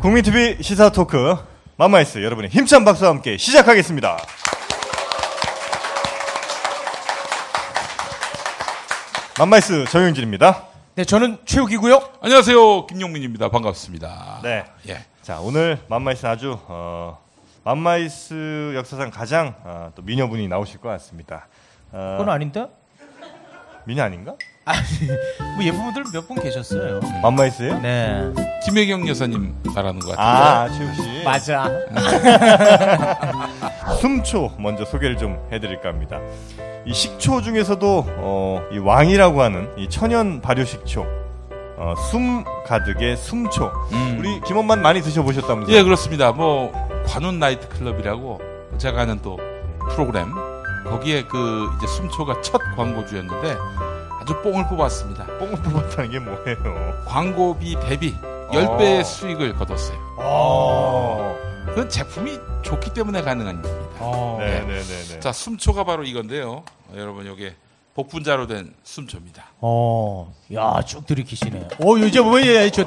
국민TV 시사 토크 맘마이스 여러분의 힘찬 박수와 함께 시작하겠습니다. 맘마이스 정영진입니다. 네, 저는 최욱이고요. 안녕하세요. 김용민입니다. 반갑습니다. 네. 예. 자, 오늘 맘마이스 아주 어, 맘마이스 역사상 가장 어, 또 미녀분이 나오실 것 같습니다. 어, 그건 아닌데? 미녀 아닌가? 아니, 뭐 예쁜 분들 몇 분 계셨어요. 맘마이스예요? 네. 김혜경 여사님 말하는 것 같은데. 아, 최욱 씨. 맞아. 숨초 먼저 소개를 좀 해드릴까 합니다. 이 식초 중에서도 어, 이 왕이라고 하는 이 천연 발효 식초, 어, 숨 가득의 숨초. 음. 우리 김원만 많이 드셔보셨다면서요? 예, 그렇습니다. 뭐 관훈 나이트 클럽이라고 제가 하는 또 프로그램 거기에 그 이제 숨초가 첫 광고주였는데 아주 뽕을 뽑았습니다. 뽕을 뽑았다는 게 뭐예요? 광고비 대비 10배의 어. 수익을 거뒀어요. 어. 그건 제품이 좋기 때문에 가능한 일입니다. 어. 네, 네, 네, 네. 자, 숨초가 바로 이건데요. 어, 여러분, 요게 복분자로 된 숨초입니다. 어. 야, 쭉 들이키시네. 어, 요즘 뭐 야, 저,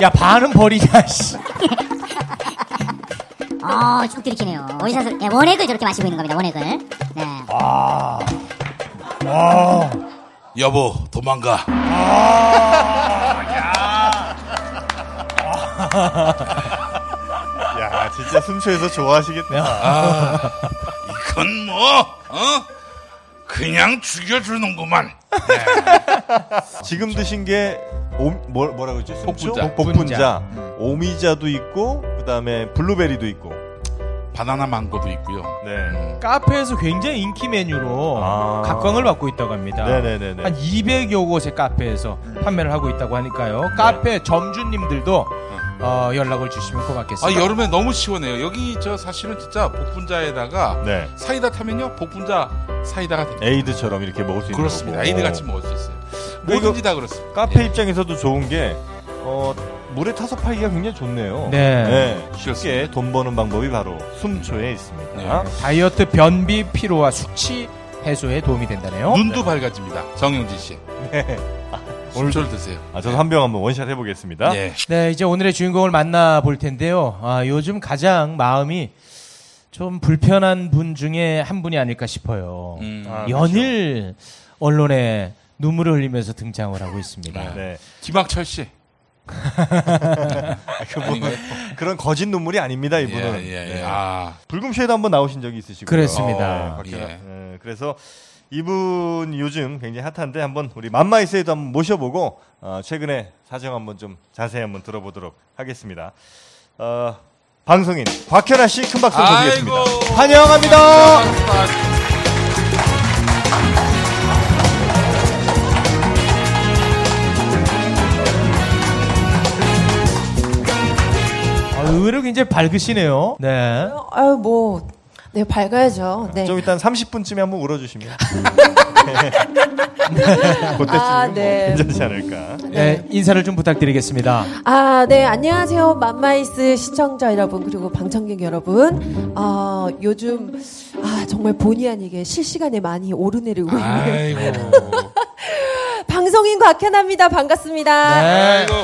야, 반은 버리냐, 씨. 어, 쭉 들이키네요. 원샷을, 예, 원액을 저렇게 마시고 있는 겁니다, 원액을. 네. 여보, 도망가. 야, 진짜 숨초에서 좋아하시겠다. 이건 뭐, 어? 그냥 죽여주는구만. 지금 드신 게 오, 뭐, 뭐라고 했지? 숨초? 복분자. 복분자. 오미자도 있고, 그 다음에 블루베리도 있고. 바나나 망고도 있고요. 네. 음, 카페에서 굉장히 인기 메뉴로 아. 각광을 받고 있다고 합니다. 네네네네. 한 200여 곳의 카페에서 판매를 하고 있다고 하니까요. 카페 점주님들도 어, 연락을 주시면 아, 고맙겠습니다. 여름에 너무 시원해요. 여기 저 사실은 진짜 복분자에다가 네. 사이다 타면요, 복분자 사이다가 됩니다. 에이드처럼 이렇게 먹을 수 있는 그렇습니다. 거고. 에이드 같이 먹을 수 있어요. 뭐든지 다 그렇습니다. 카페 예. 입장에서도 좋은 게 어, 물에 타서 팔기가 굉장히 좋네요. 네. 쉽게 그렇습니다. 돈 버는 방법이 바로 숨초에 있습니다. 네. 다이어트 변비 피로와 숙취 해소에 도움이 된다네요. 눈도 밝아집니다. 정영진 씨. 네. 오늘 드세요. 아, 저도 한 병 한번 원샷 해보겠습니다. 예. 네, 이제 오늘의 주인공을 만나볼 텐데요. 아, 요즘 가장 마음이 좀 불편한 분 중에 한 분이 아닐까 싶어요. 음. 아, 연일 언론에 눈물을 흘리면서 등장을 하고 있습니다. 네. 김학철 씨. 아, 그분, 아닌가요? 그런 거짓 눈물이 아닙니다, 이분은. 예, 예, 예. 네. 아, 불금쇼에도 한번 나오신 적이 있으시고요. 그렇습니다. 어, 네, 예. 네, 그래서 이분 요즘 굉장히 핫한데 한번 우리 맘마이스에도 한번 모셔보고 어, 최근에 사정 한번 좀 자세히 한번 들어보도록 하겠습니다. 어, 방송인 곽현아 씨 큰 박수 드리겠습니다. 환영합니다. 굉장히 밝으시네요. 네. 아유 뭐. 네 밝아야죠. 네. 좀 일단 30분쯤에 한번 울어주시면 그때쯤이면 아, 뭐 네. 괜찮지 않을까. 네, 인사를 좀 부탁드리겠습니다. 아, 네 안녕하세요 맘마이스 시청자 여러분 그리고 방청객 여러분. 아 요즘 아 정말 본의 아니게 실시간에 많이 오르내리고 있는 아이고. 방송인 곽현아입니다. 반갑습니다. 네. 아이고.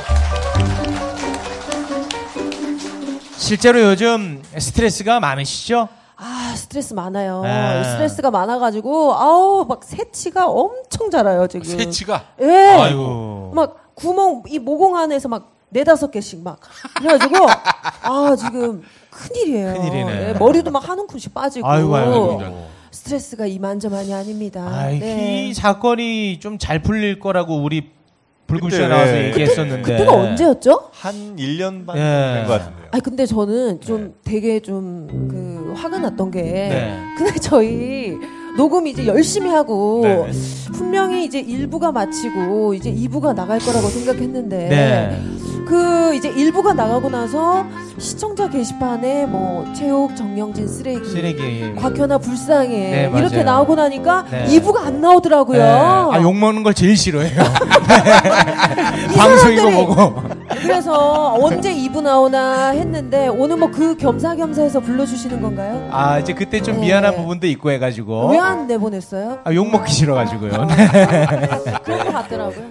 실제로 요즘 스트레스가 많으시죠? 아 스트레스 많아요. 네. 스트레스가 많아가지고 아우 막 새치가 엄청 자라요 지금. 새치가. 예. 아이고. 막 구멍 이 모공 안에서 막 네다섯 개씩 막 그래가지고 아 지금 큰일이에요. 큰일이네. 예, 머리도 막 한 움큼씩 빠지고 아이고, 아이고. 스트레스가 이만저만이 아닙니다. 아이, 네. 이 사건이 좀 잘 풀릴 거라고 우리 불금쇼에 그때, 나와서 예. 얘기했었는데. 그때가 언제였죠? 한 1년 반 예. 된것 같은데요. 아니 근데 저는 좀 되게 좀 그 화가 났던 게 네. 그날 저희 녹음 이제 열심히 하고 네. 분명히 이제 1부가 마치고 이제 2부가 나갈 거라고 생각했는데 네. 그 이제 1부가 나가고 나서 시청자 게시판에 뭐 체육 정영진 쓰레기, 쓰레기. 곽현아 불쌍해 네, 이렇게. 나오고 나니까 네. 2부가 안 나오더라고요. 네. 아, 욕 먹는 걸 제일 싫어해요. 방송이고 뭐고. 그래서 언제 2부 나오나 했는데 오늘 뭐 그 겸사겸사해서 불러주시는 건가요? 아 이제 그때 좀 네. 미안한 부분도 있고 해가지고 왜 안 내보냈어요? 아, 욕 먹기 싫어가지고요. 그런 것 같더라고요.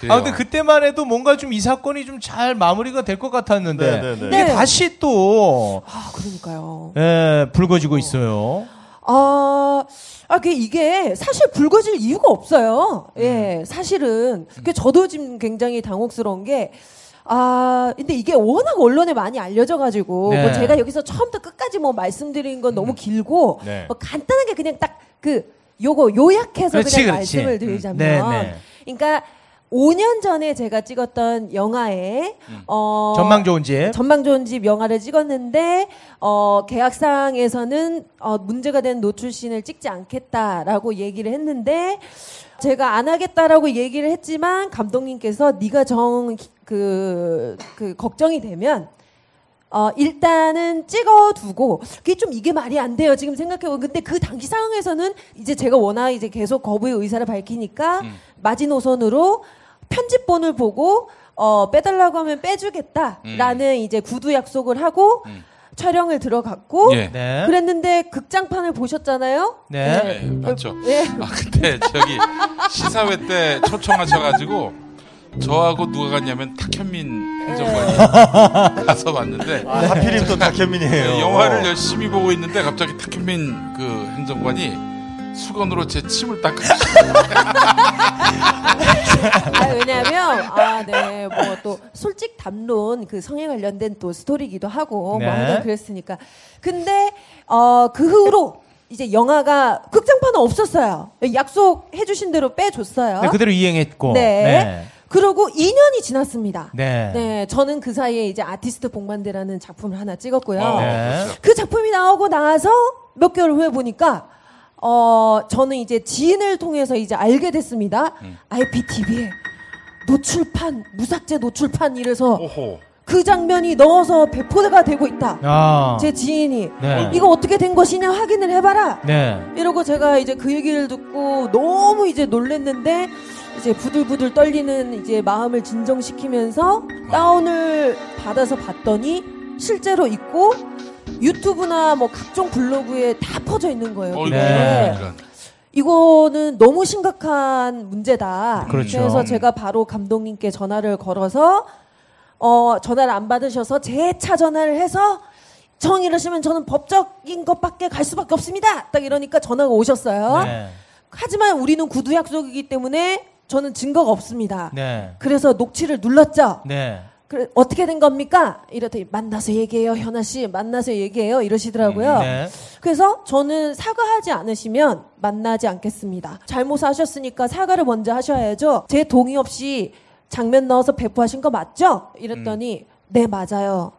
그래요. 아 근데 그때만 해도 뭔가 좀 이 사건이 좀 잘 마무리가 될 것 같았는데 네, 네, 네. 이게 네. 다시 또 아, 그러니까요. 예, 불거지고 있어요. 아, 아, 그 이게 사실 불거질 이유가 없어요. 음. 예, 사실은. 그 저도 지금 굉장히 당혹스러운 게, 아, 근데 이게 워낙 언론에 많이 알려져가지고, 네. 음. 뭐 제가 여기서 처음부터 끝까지 뭐 말씀드린 건 너무 길고, 네. 뭐 간단하게 그냥 딱 그, 요거 요약해서 그렇지, 그냥 그렇지. 말씀을 음. 드리자면, 네, 네. 그러니까 5년 전에 제가 찍었던 영화에, 어, 전망 좋은 집. 전망 좋은 집 영화를 찍었는데 어 계약상에서는 어 문제가 된 노출신을 찍지 않겠다라고 얘기를 했는데 제가 안 하겠다라고 얘기를 했지만 감독님께서 네가 정그 그 걱정이 되면 어 일단은 찍어두고 그게 좀 이게 말이 안 돼요. 지금 생각해보면 근데 그 당시 상황에서는 이제 제가 워낙 이제 계속 거부의 의사를 밝히니까 마지노선으로 편집본을 보고 어 빼달라고 하면 빼주겠다라는 이제 구두 약속을 하고 음. 촬영을 들어갔고 예. 네. 그랬는데 극장판을 보셨잖아요? 네. 네, 맞죠. 예. 아 근데 저기 시사회 때 초청하셔가지고 저하고 누가 갔냐면 탁현민 행정관이 가서 봤는데 아, 하필이면 또 박현민이에요. 네, 영화를 열심히 보고 있는데 갑자기 탁현민 그 행정관이 수건으로 제 침을 닦아. 아, 왜냐면, 아, 네, 뭐 또, 솔직 담론 그 성에 관련된 또 스토리기도 하고, 네. 뭐 항상 그랬으니까. 근데, 어, 그 후로 이제 영화가 극장판은 없었어요. 약속해 주신 대로 빼줬어요. 네, 그대로 이행했고. 네. 네. 그러고 2년이 지났습니다. 네. 네, 저는 그 사이에 이제 아티스트 복만대라는 작품을 하나 찍었고요. 어, 네. 그 작품이 나오고 나서 몇 개월 후에 보니까 어 저는 이제 지인을 통해서 이제 알게 됐습니다. 음. IPTV에 노출판 무삭제 노출판 이래서 오호. 그 장면이 넣어서 배포가 되고 있다. 아. 제 지인이 네. 이거 어떻게 된 것이냐 확인을 해봐라. 네. 이러고 제가 이제 그 얘기를 듣고 너무 이제 놀랬는데 이제 부들부들 떨리는 이제 마음을 진정시키면서 다운을 받아서 봤더니 실제로 있고 유튜브나 뭐 각종 블로그에 다 퍼져 있는 거예요. 어이구, 네. 이런. 이거는 너무 심각한 문제다. 그렇죠. 래서 제가 바로 감독님께 전화를 걸어서 어 전화를 안 받으셔서 재차 전화를 해서 정 이러시면 저는 법적인 것밖에 갈 수밖에 없습니다. 딱 이러니까 전화가 오셨어요. 네. 하지만 우리는 구두 약속이기 때문에 저는 증거가 없습니다. 네. 그래서 녹취를 눌렀죠. 네. 그래 어떻게 된 겁니까? 이랬더니 만나서 얘기해요, 현아 씨. 만나서 얘기해요. 이러시더라고요. 네. 그래서 저는 사과하지 않으시면 만나지 않겠습니다. 잘못하셨으니까 사과를 먼저 하셔야죠. 제 동의 없이 장면 넣어서 배포하신 거 맞죠? 이랬더니 네 맞아요.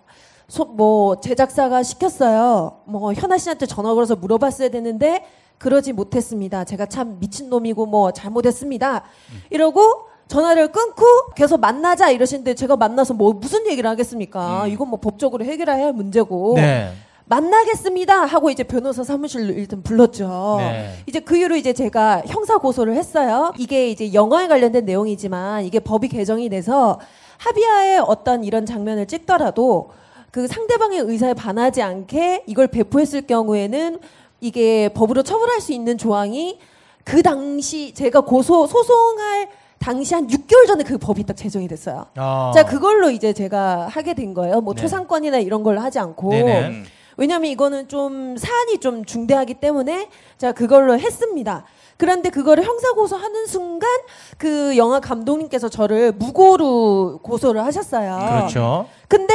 소, 뭐 제작사가 시켰어요. 뭐 현아 씨한테 전화 걸어서 물어봤어야 되는데 그러지 못했습니다. 제가 참 미친 놈이고 뭐 잘못했습니다. 이러고 전화를 끊고 계속 만나자 이러시는데 제가 만나서 뭐 무슨 얘기를 하겠습니까? 이건 뭐 법적으로 해결해야 할 문제고 네. 만나겠습니다 하고 이제 변호사 사무실로 일단 불렀죠. 네. 이제 그 이후로 이제 제가 형사 고소를 했어요. 이게 이제 영화에 관련된 내용이지만 이게 법이 개정이 돼서 합의하에 어떤 이런 장면을 찍더라도 그 상대방의 의사에 반하지 않게 이걸 배포했을 경우에는 이게 법으로 처벌할 수 있는 조항이 그 당시 제가 고소 소송할 당시 한 6개월 전에 그 법이 딱 제정이 됐어요. 아. 자 그걸로 이제 제가 하게 된 거예요. 뭐 네. 초상권이나 이런 걸 하지 않고 네네. 음. 왜냐하면 이거는 좀 사안이 좀 중대하기 때문에 제가 그걸로 했습니다. 그런데 그거를 형사 고소하는 순간 그 영화 감독님께서 저를 무고로 고소를 하셨어요. 그렇죠. 근데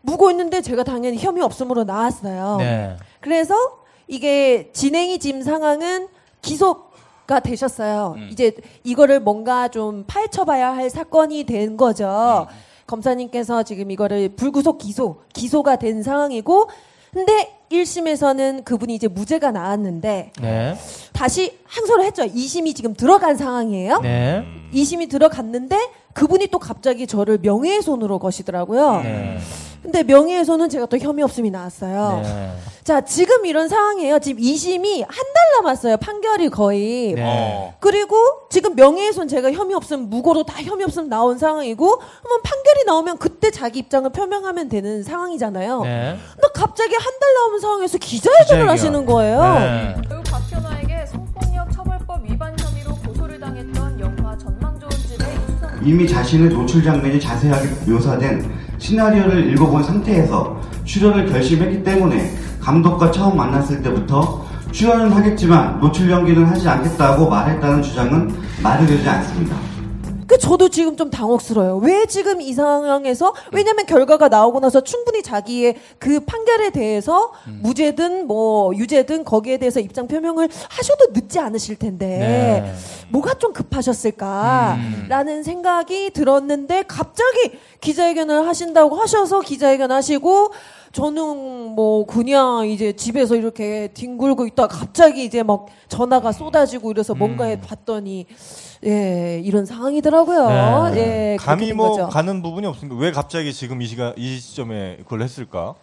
무고 있는데 제가 당연히 혐의 없음으로 나왔어요. 네. 그래서 이게 진행이 지금 상황은 기소 가 되셨어요. 음. 이제 이거를 뭔가 좀 파헤쳐봐야 할 사건이 된 거죠. 검사님께서 지금 이거를 불구속 기소, 기소가 된 상황이고, 근데 1심에서는 그분이 이제 무죄가 나왔는데, 네. 다시 항소를 했죠. 2심이 지금 들어간 상황이에요. 네. 2심이 들어갔는데, 그분이 또 갑자기 저를 명예훼손으로 거시더라고요. 네. 근데 명예훼손은 제가 또 혐의 없음이 나왔어요. 네. 자, 지금 이런 상황이에요. 지금 2심이 한 달 남았어요. 판결이 거의. 네. 어. 그리고 지금 명예훼손 제가 혐의 없음 무고로 다 혐의 없음 나온 상황이고 그러면 판결이 나오면 그때 자기 입장을 표명하면 되는 상황이잖아요. 네. 근데 갑자기 한 달 남은 상황에서 기자회견을 기자회견. 하시는 거예요. 네. 결국 박현아에게 성폭력 처벌법 위반 혐의로 고소를 당했던 영화 전망 좋은 집의 이수성 이미 자신의 노출 장면이 자세하게 묘사된 시나리오를 읽어본 상태에서 출연을 결심했기 때문에 감독과 처음 만났을 때부터 출연은 하겠지만 노출 연기는 하지 않겠다고 말했다는 주장은 말이 되지 않습니다. 그 저도 지금 좀 당혹스러워요. 왜 지금 이 상황에서 왜냐면 결과가 나오고 나서 충분히 자기의 그 판결에 대해서 무죄든 뭐 유죄든 거기에 대해서 입장 표명을 하셔도 늦지 않으실 텐데 네. 뭐가 좀 급하셨을까라는 생각이 들었는데 갑자기 기자회견을 하신다고 하셔서 기자회견 하시고 저는 뭐 그냥 이제 집에서 이렇게 뒹굴고 있다가 갑자기 이제 막 전화가 쏟아지고 이래서 뭔가 에 봤더니 예 이런 상황이더라고요. 네. 예 감이 뭐 거죠. 가는 부분이 없습니까? 왜 갑자기 지금 이 시간 이 시점에 그걸 했을까?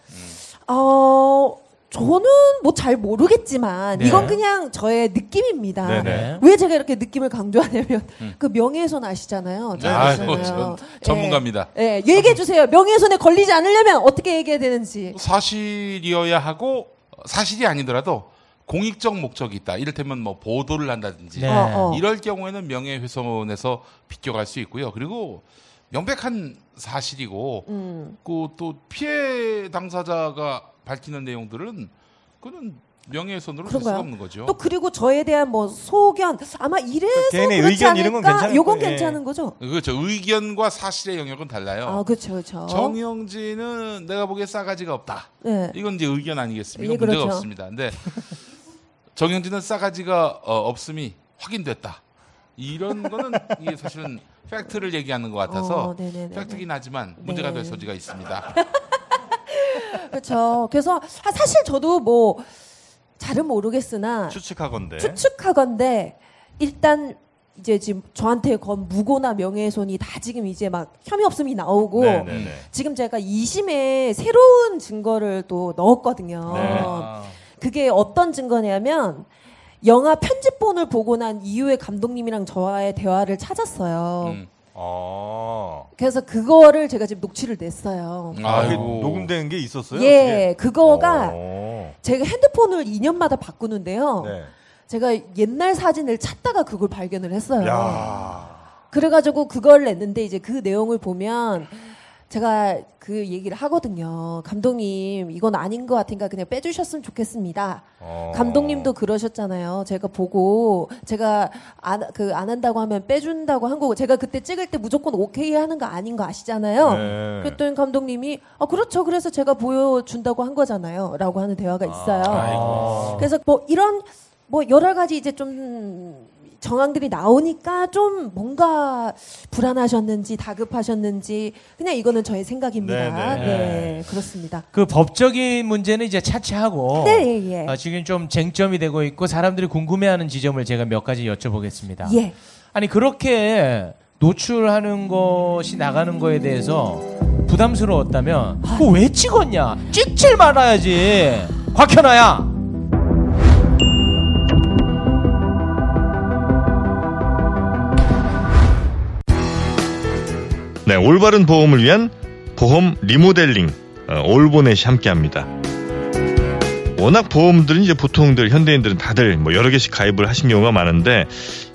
어 저는 뭐 잘 모르겠지만 네. 이건 그냥 저의 느낌입니다. 네네. 네. 왜 제가 이렇게 느낌을 강조하냐면 그 명예훼손 아시잖아요. 잘 아이고, 아시잖아요. 전 전문가입니다. 예, 예, 얘기해 주세요. 명예훼손에 걸리지 않으려면 어떻게 얘기해야 되는지. 사실이어야 하고 사실이 아니더라도 공익적 목적이 있다. 이를테면 뭐 보도를 한다든지 네. 어, 어. 이럴 경우에는 명예훼손에서 비껴갈 수 있고요. 그리고 명백한 사실이고 음. 그또 피해 당사자가 밝히는 내용들은 그는 명예훼손으로 될 수가? 없는 거죠. 또 그리고 저에 대한 뭐 소견 아마 이래서 개인의 그렇지 의견 않을까? 이런 건 괜찮은 요건 거예요. 예. 괜찮은 거죠? 그렇죠. 의견과 사실의 영역은 달라요. 아, 그렇죠, 그렇죠. 정영진은 내가 보기에 싸가지가 없다. 네. 이건 이제 의견 아니겠습니까? 예, 문제가 그렇죠. 없습니다. 근데 정영진은 싸가지가 어, 없음이 확인됐다. 이런 거는 이게 사실은 팩트를 얘기하는 것 같아서 어, 네네네네. 팩트긴 하지만 문제가 네. 될 소지가 있습니다. 그렇죠. 그래서 아, 사실 저도 뭐 잘은 모르겠으나 추측하건데. 추측하건데 일단 이제 지금 저한테 건 무고나 명예훼손이 다 지금 이제 막 혐의 없음이 나오고 네네네. 지금 제가 2심에 새로운 증거를 또 넣었거든요. 네. 그게 어떤 증거냐면 영화 편집본을 보고 난 이후에 감독님이랑 저와의 대화를 찾았어요. 음. 아. 그래서 그거를 제가 지금 녹취를 냈어요. 아, 그. 녹음된 게 있었어요? 예, 어떻게? 그거가 어. 제가 핸드폰을 2년마다 바꾸는데요. 네. 제가 옛날 사진을 찾다가 그걸 발견을 했어요. 야. 그래가지고 그걸 냈는데 이제 그 내용을 보면 제가 그 얘기를 하거든요. 감독님, 이건 아닌 것 같으니까 그냥 빼주셨으면 좋겠습니다. 어. 감독님도 그러셨잖아요. 제가 보고 제가 안, 그, 안 한다고 하면 빼준다고 한 거고 제가 그때 찍을 때 무조건 오케이 하는 거 아닌 거 아시잖아요. 네. 그랬더니 감독님이 아, 그렇죠. 그래서 제가 보여준다고 한 거잖아요. 라고 하는 대화가 있어요. 아이고. 그래서 뭐 이런 뭐 여러 가지 이제 좀 정황들이 나오니까 좀 뭔가 불안하셨는지 다급하셨는지 그냥 이거는 저의 생각입니다. 네네. 네, 그렇습니다. 그 법적인 문제는 이제 차치하고 네, 예, 예. 어, 지금 좀 쟁점이 되고 있고 사람들이 궁금해하는 지점을 제가 몇 가지 여쭤보겠습니다. 예. 아니 그렇게 노출하는 것이 나가는 거에 대해서 부담스러웠다면 그거 왜 찍었냐? 찍질 말아야지. 곽현아야. 네, 올바른 보험을 위한 보험 리모델링 어, 올보넷이 함께합니다. 워낙 보험들은 이제 보통들 현대인들은 다들 뭐 여러 개씩 가입을 하신 경우가 많은데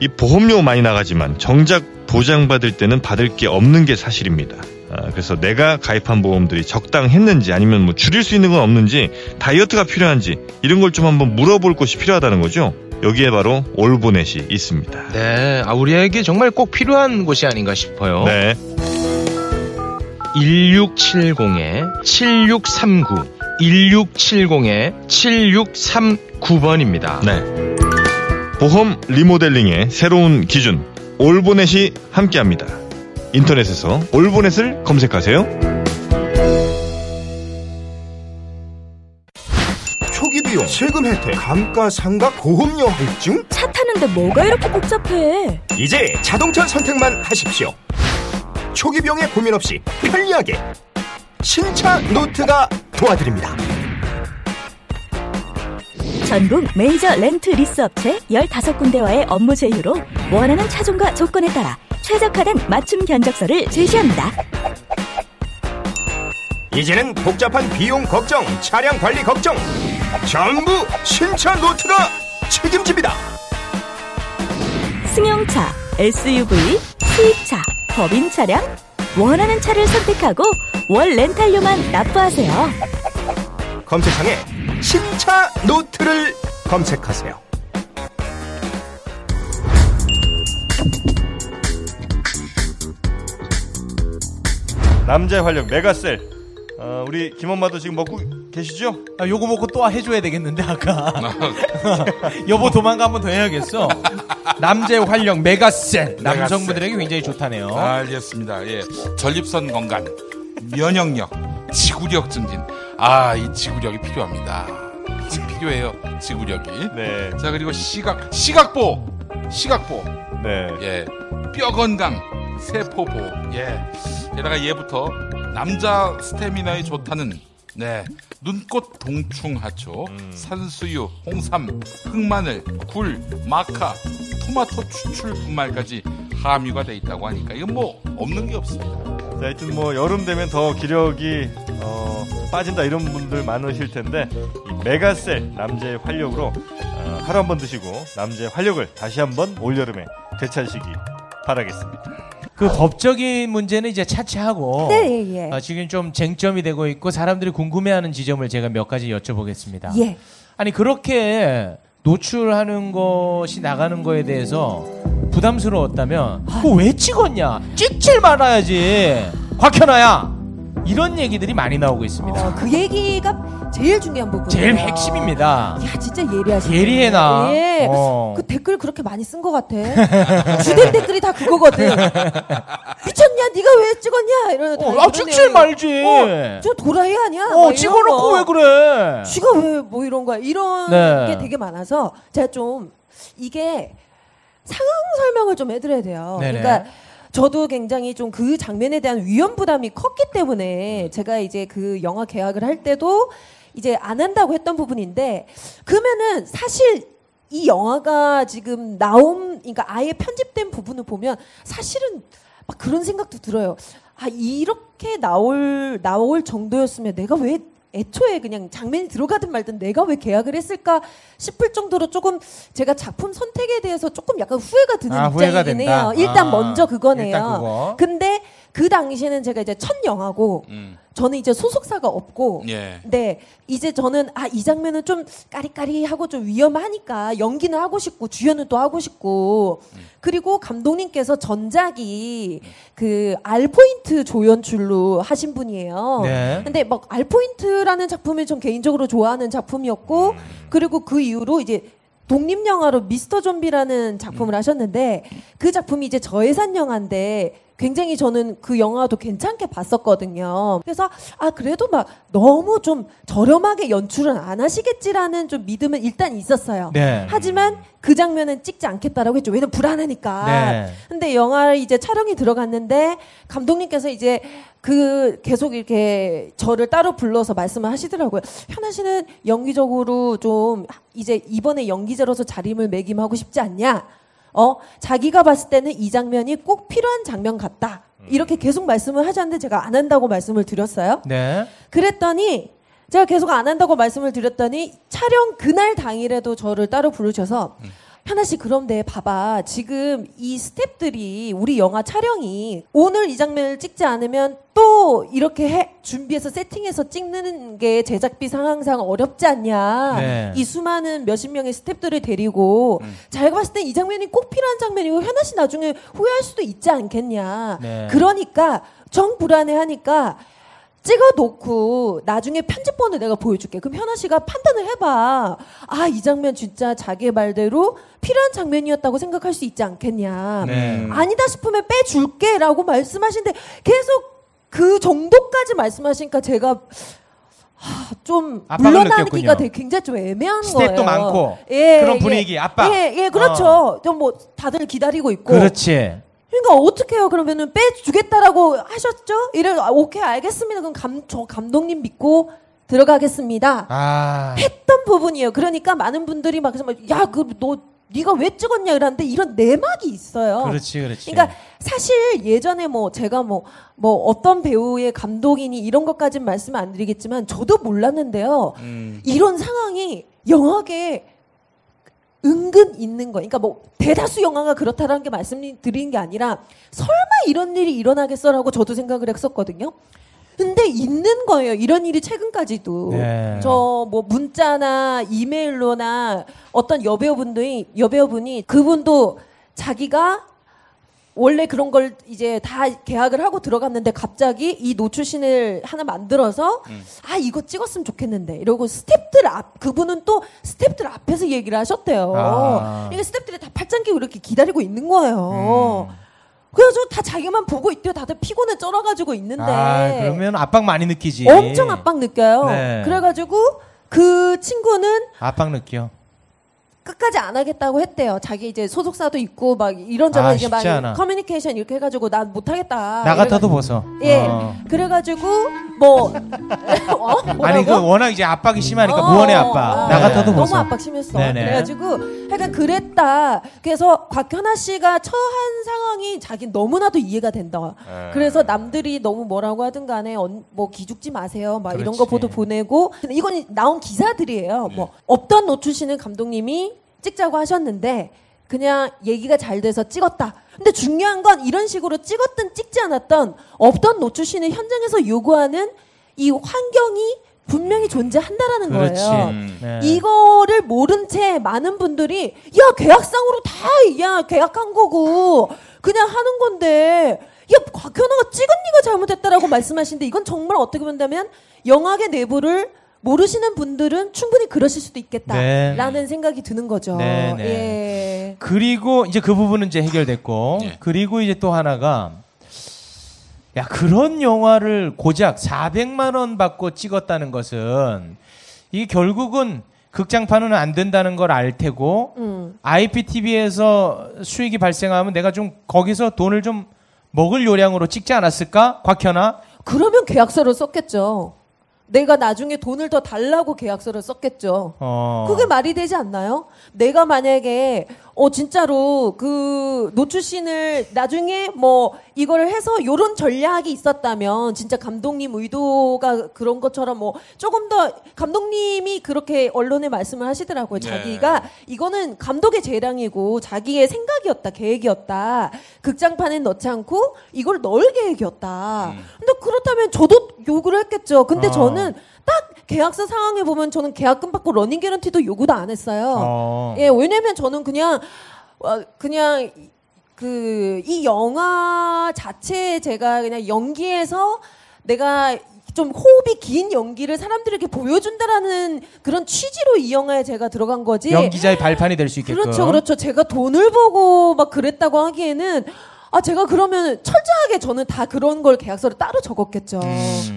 이 보험료 많이 나가지만 정작 보장받을 때는 받을 게 없는 게 사실입니다. 아, 그래서 내가 가입한 보험들이 적당했는지 아니면 뭐 줄일 수 있는 건 없는지 다이어트가 필요한지 이런 걸 좀 한번 물어볼 곳이 필요하다는 거죠. 여기에 바로 올보넷이 있습니다. 네, 아, 우리에게 정말 꼭 필요한 곳이 아닌가 싶어요. 네. 1670-7639, 1670-7639번입니다. 네. 보험 리모델링의 새로운 기준 올보넷이 함께합니다. 인터넷에서 올보넷을 검색하세요. 초기 비용, 세금 혜택, 감가상각, 보험료 할증? 차 타는데 뭐가 이렇게 복잡해? 이제 자동차 선택만 하십시오. 초기 비용의 고민 없이 편리하게 신차 노트가 도와드립니다. 전국 메이저 렌트 리스 업체 15군데와의 업무 제휴로 원하는 차종과 조건에 따라 최적화된 맞춤 견적서를 제시합니다. 이제는 복잡한 비용 걱정, 차량 관리 걱정 전부 신차 노트가 책임집니다. 승용차, SUV, 수입차, 법인 차량 원하는 차를 선택하고 월 렌탈료만 납부하세요. 검색창에 신차 노트를 검색하세요. 남자의 활력 메가셀. 어, 우리 김엄마도 지금 먹고 계시죠? 아, 요거 먹고 또 해줘야 되겠는데 아까 여보 도망가 한번 더 해야겠어. 남자의 활력 메가셀 남성분들에게 굉장히 좋다네요. 알겠습니다. 예. 전립선 건강, 면역력, 지구력 증진. 아, 이 지구력이 필요합니다. 지- 필요해요. 지구력이. 네. 자, 그리고 시각, 시각보! 시각보! 네. 예. 뼈 건강, 세포보. 예. 게다가 얘부터 남자 스태미나에 좋다는 네. 눈꽃 동충하초, 산수유, 홍삼, 흑마늘, 굴, 마카, 토마토 추출 분말까지 함유가 돼 있다고 하니까 이건 뭐 없는 게 없습니다. 자, 하여튼 뭐 여름 되면 더 기력이 어, 빠진다 이런 분들 많으실 텐데 이 메가셀 남자의 활력으로 어, 하루 한 번 드시고 남자의 활력을 다시 한번 올 여름에 되찾으시기 바라겠습니다. 그 법적인 문제는 이제 차치하고 네, 예. 어, 지금 좀 쟁점이 되고 있고 사람들이 궁금해하는 지점을 제가 몇 가지 여쭤보겠습니다. 예. 아니 그렇게 노출하는 것이 나가는 거에 대해서 부담스러웠다면 그거 왜 찍었냐? 찍질 말아야지. 곽현아야. 이런 얘기들이 많이 나오고 있습니다. 어, 그 얘기가 제일 중요한 부분이에요. 제일 핵심입니다. 야, 진짜 예리하시네. 예리해 나. 예. 어. 그 댓글 그렇게 많이 쓴 것 같아. 주된 댓글이 다 그거거든. 미쳤냐? 네가 왜 찍었냐? 이러는 다 어, 이런 아 내용이. 말지. 어, 저 도라이 아니야? 막 어, 이런 찍어놓고 거. 왜 그래? 쥐가 왜 뭐 이런 거야? 이런 네. 게 되게 많아서 제가 좀 이게 상황 설명을 좀 해드려야 돼요. 네네. 그러니까 저도 굉장히 좀 그 장면에 대한 위험 부담이 컸기 때문에 제가 이제 그 영화 계약을 할 때도 이제 안 한다고 했던 부분인데 그러면은 사실 이 영화가 지금 나온 그러니까 아예 편집된 부분을 보면 사실은 막 그런 생각도 들어요. 아 이렇게 나올 나올 정도였으면 내가 왜 애초에 그냥 장면이 들어가든 말든 내가 왜 계약을 했을까 싶을 정도로 조금 제가 작품 선택에 대해서 조금 약간 후회가 드는 아, 입장이긴. 해요. 일단 아, 먼저 그거네요. 일단 그거. 근데 그 당시에는 제가 이제 첫 영화고 음. 저는 이제 소속사가 없고 예. 네 이제 저는 아 이 장면은 좀 까리까리하고 좀 위험하니까 연기는 하고 싶고 주연은 또 하고 싶고 그리고 감독님께서 전작이 그 알포인트 조연출로 하신 분이에요. 네. 근데 막 알포인트라는 작품을 전 개인적으로 좋아하는 작품이었고 그리고 그 이후로 이제 독립 영화로 미스터 좀비라는 작품을 하셨는데 그 작품이 이제 저예산 영화인데 굉장히 저는 그 영화도 괜찮게 봤었거든요. 그래서 아 그래도 막 너무 좀 저렴하게 연출은 안 하시겠지라는 좀 믿음은 일단 있었어요. 네. 하지만 그 장면은 찍지 않겠다라고 했죠. 왜냐면 불안하니까. 네. 근데 영화 이제 촬영이 들어갔는데 감독님께서 이제 그 계속 이렇게 저를 따로 불러서 말씀을 하시더라고요. 현아 씨는 연기적으로 좀 이제 이번에 연기자로서 자림을 매김하고 싶지 않냐? 어 자기가 봤을 때는 이 장면이 꼭 필요한 장면 같다. 이렇게 계속 말씀을 하셨는데 제가 안 한다고 말씀을 드렸어요. 네. 그랬더니 제가 계속 안 한다고 말씀을 드렸더니 촬영 그날 당일에도 저를 따로 부르셔서 현아 씨 그런데 봐봐 지금 이 스탭들이 우리 영화 촬영이 오늘 이 장면을 찍지 않으면 또 이렇게 해, 준비해서 세팅해서 찍는 게 제작비 상황상 어렵지 않냐 네. 이 수많은 몇십 명의 스탭들을 데리고 자기가 봤을 때이 장면이 꼭 필요한 장면이고 현아 씨 나중에 후회할 수도 있지 않겠냐 네. 그러니까 정 불안해하니까 찍어 놓고 나중에 편집본을 내가 보여줄게. 그럼 현아 씨가 판단을 해봐. 아, 이 장면 진짜 자기 말대로 필요한 장면이었다고 생각할 수 있지 않겠냐. 네. 아니다 싶으면 빼줄게. 라고 말씀하시는데 계속 그 정도까지 말씀하시니까 제가 하, 좀 물러나기가. 되게 굉장히 좀 애매한 스텝도 거예요. 많고 예, 그런 예. 분위기, 압박. 예, 예, 그렇죠. 좀뭐 다들 기다리고 있고. 그렇지. 그러니까 어떡해요? 그러면은 빼주겠다라고 하셨죠? 이래 아, 오케이 알겠습니다. 그럼 감, 저 감독님 믿고 들어가겠습니다. 아. 했던 부분이에요. 그러니까 많은 분들이 막 그래서 야, 그너 네가 왜 찍었냐 이러는데 이런 내막이 있어요. 그렇지, 그렇지. 그러니까 사실 예전에 뭐 제가 뭐뭐 어떤 배우의 감독이니 이런 것까지는 말씀 안 드리겠지만 저도 몰랐는데요. 음. 이런 상황이 영화계 은근 있는 거. 그러니까 뭐 대다수 영화가 그렇다라는 게 말씀드리는 게 아니라 설마 이런 일이 일어나겠어라고 저도 생각을 했었거든요. 근데 있는 거예요. 이런 일이 최근까지도. 네. 저뭐 문자나 이메일로나 어떤 여배우분들이 여배우분이 그분도 자기가 원래 그런 걸 이제 다 계약을 하고 들어갔는데 갑자기 이 노출신을 하나 만들어서 아 이거 찍었으면 좋겠는데 이러고 스탭들 앞 그분은 또 스탭들 앞에서 얘기를 하셨대요. 아. 그러니까 스탭들이 다 팔짱 끼고 이렇게 기다리고 있는 거예요. 그래가지고 다 자기만 보고 있대요. 다들 피곤에 쩔어가지고 있는데 아, 그러면 압박 많이 느끼지. 엄청 압박 느껴요. 네. 그래가지고 그 친구는 압박 느껴. 끝까지 안 하겠다고 했대요. 자기 이제 소속사도 있고 막 이런저런 아, 이게 막 않아. 커뮤니케이션 이렇게 해가지고 난 못하겠다. 나 같아도 벗어. 예. 어. 그래가지고 뭐 어? 아니 그 워낙 이제 압박이 심하니까 어, 무언의 어, 압박. 어. 나 같아도 너무 벗어. 압박 심했어. 네네. 그래가지고 하여간 그랬다. 그래서 곽현아 씨가 처한 상황이 자기 너무나도 이해가 된다. 예. 그래서 남들이 너무 뭐라고 하든 간에 언- 뭐 기죽지 마세요. 막 이런 그렇지. 거 보도 보내고 이건 나온 기사들이에요. 뭐 없던 노출신은 감독님이 찍자고 하셨는데 그냥 얘기가 잘 돼서 찍었다. 근데 중요한 건 이런 식으로 찍었든 찍지 않았던 없던 노출신을 현장에서 요구하는 이 환경이 분명히 존재한다라는 그렇지. 거예요. 음. 네. 이거를 모른 채 많은 분들이 야 계약상으로 다야 계약한 거고 그냥 하는 건데 야 곽현아가 찍은 네가 잘못했다라고 말씀하시는데 이건 정말 어떻게 본다면 영화계 내부를 모르시는 분들은 충분히 그러실 수도 있겠다라는 생각이 드는 거죠. 네, 네. 예. 그리고 이제 그 부분은 이제 해결됐고 예. 그리고 이제 또 하나가 야 그런 영화를 고작 400만 원 받고 찍었다는 것은 이게 결국은 극장판은 안 된다는 걸 알 테고 음. IPTV에서 수익이 발생하면 내가 좀 거기서 돈을 좀 먹을 요량으로 찍지 않았을까? 곽현아? 그러면 계약서를 썼겠죠. 내가 나중에 돈을 더 달라고 계약서를 썼겠죠. 어. 그게 말이 되지 않나요? 내가 만약에 어 진짜로 그 노출신을 나중에 뭐 이거를 해서 요런 전략이 있었다면 진짜 감독님 의도가 그런 것처럼 뭐 조금 더 감독님이 그렇게 언론에 말씀을 하시더라고요. 네. 자기가 이거는 감독의 재량이고 자기의 생각이었다, 계획이었다. 극장판에 넣지 않고 이걸 넣을 계획이었다. 근데 그렇다면 저도 요구를 했겠죠. 근데 어. 저는 딱 계약서 상황에 보면 저는 계약금 받고 러닝 개런티도 요구도 안 했어요. 어. 예, 왜냐면 저는 그냥 어, 그냥 그 이 영화 자체에 제가 그냥 연기에서 내가 좀 호흡이 긴 연기를 사람들에게 보여준다라는 그런 취지로 이 영화에 제가 들어간 거지. 연기자의 발판이 될 수 있게끔. 그렇죠, 그렇죠. 제가 돈을 보고 막 그랬다고 하기에는 아 제가 그러면 철저하게 저는 다 그런 걸 계약서를 따로 적었겠죠.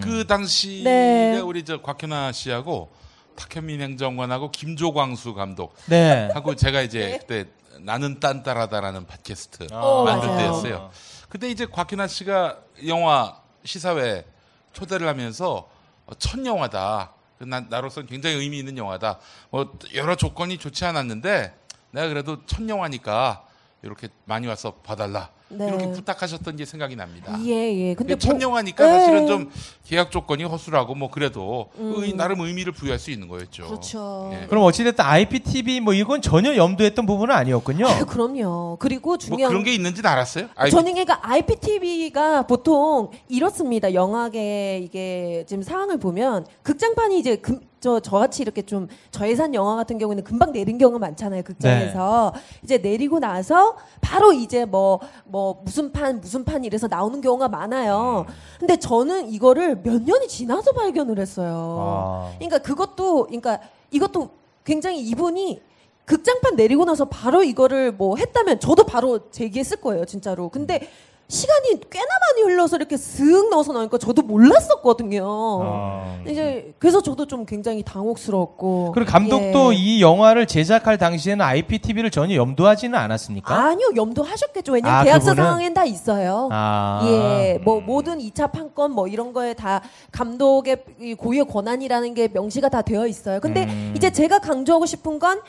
그 당시에 네. 우리 저 곽현아 씨하고 박현민 행정관하고 김조광수 감독 네. 하고 제가 이제 그때 나는 딴따라다라는 팟캐스트 어, 만들 맞아요. 때였어요. 그때 이제 곽현아 씨가 영화 시사회 초대를 하면서 어, 첫 영화다. 그 나, 나로서는 굉장히 의미 있는 영화다. 뭐 여러 조건이 좋지 않았는데 내가 그래도 첫 영화니까 이렇게 많이 와서 봐달라. 네. 이렇게 부탁하셨던 게 생각이 납니다. 예, 예. 근데 근데 첫 보- 영화니까 예. 사실은 좀 계약 조건이 허술하고 뭐 그래도 의- 나름 의미를 부여할 수 있는 거였죠. 음. 그렇죠. 예. 그럼 어찌됐든 IPTV 뭐 이건 전혀 염두했던 부분은 아니었군요. 아유, 그럼요. 그리고 뭐 중요한 그런 게 있는지는 알았어요? 아이, 저는 그러니까 IPTV가 보통 이렇습니다. 영화계 이게 지금 상황을 보면 극장판이 이제 금, 저 저같이 이렇게 좀 저예산 영화 같은 경우는 금방 내린 경우가 많잖아요. 극장에서 네. 이제 내리고 나서 바로 이제 뭐뭐 무슨 판 무슨 판 이래서 나오는 경우가 많아요. 근데 저는 이거를 몇 년이 지나서 발견을 했어요. 아. 그러니까 그것도 그러니까 이것도 굉장히 이분이 극장판 내리고 나서 바로 이거를 뭐 했다면 저도 바로 제기했을 거예요, 진짜로. 근데 시간이 꽤나 많이 흘러서 이렇게 쓱 넣어서 나오니까 저도 몰랐었거든요. 어. 이제 그래서 저도 좀 굉장히 당혹스러웠고. 그리고 감독도 예. 이 영화를 제작할 당시에는 IPTV를 전혀 염두하지는 않았습니까? 아니요 염두하셨겠죠. 왜냐면 아, 계약서 그분은? 상황엔 다 있어요. 아. 예, 뭐 모든 2차 판권 뭐 이런 거에 다 감독의 이 고유의 권한이라는 게 명시가 다 되어 있어요. 근데 음. 이제 제가 강조하고 싶은 건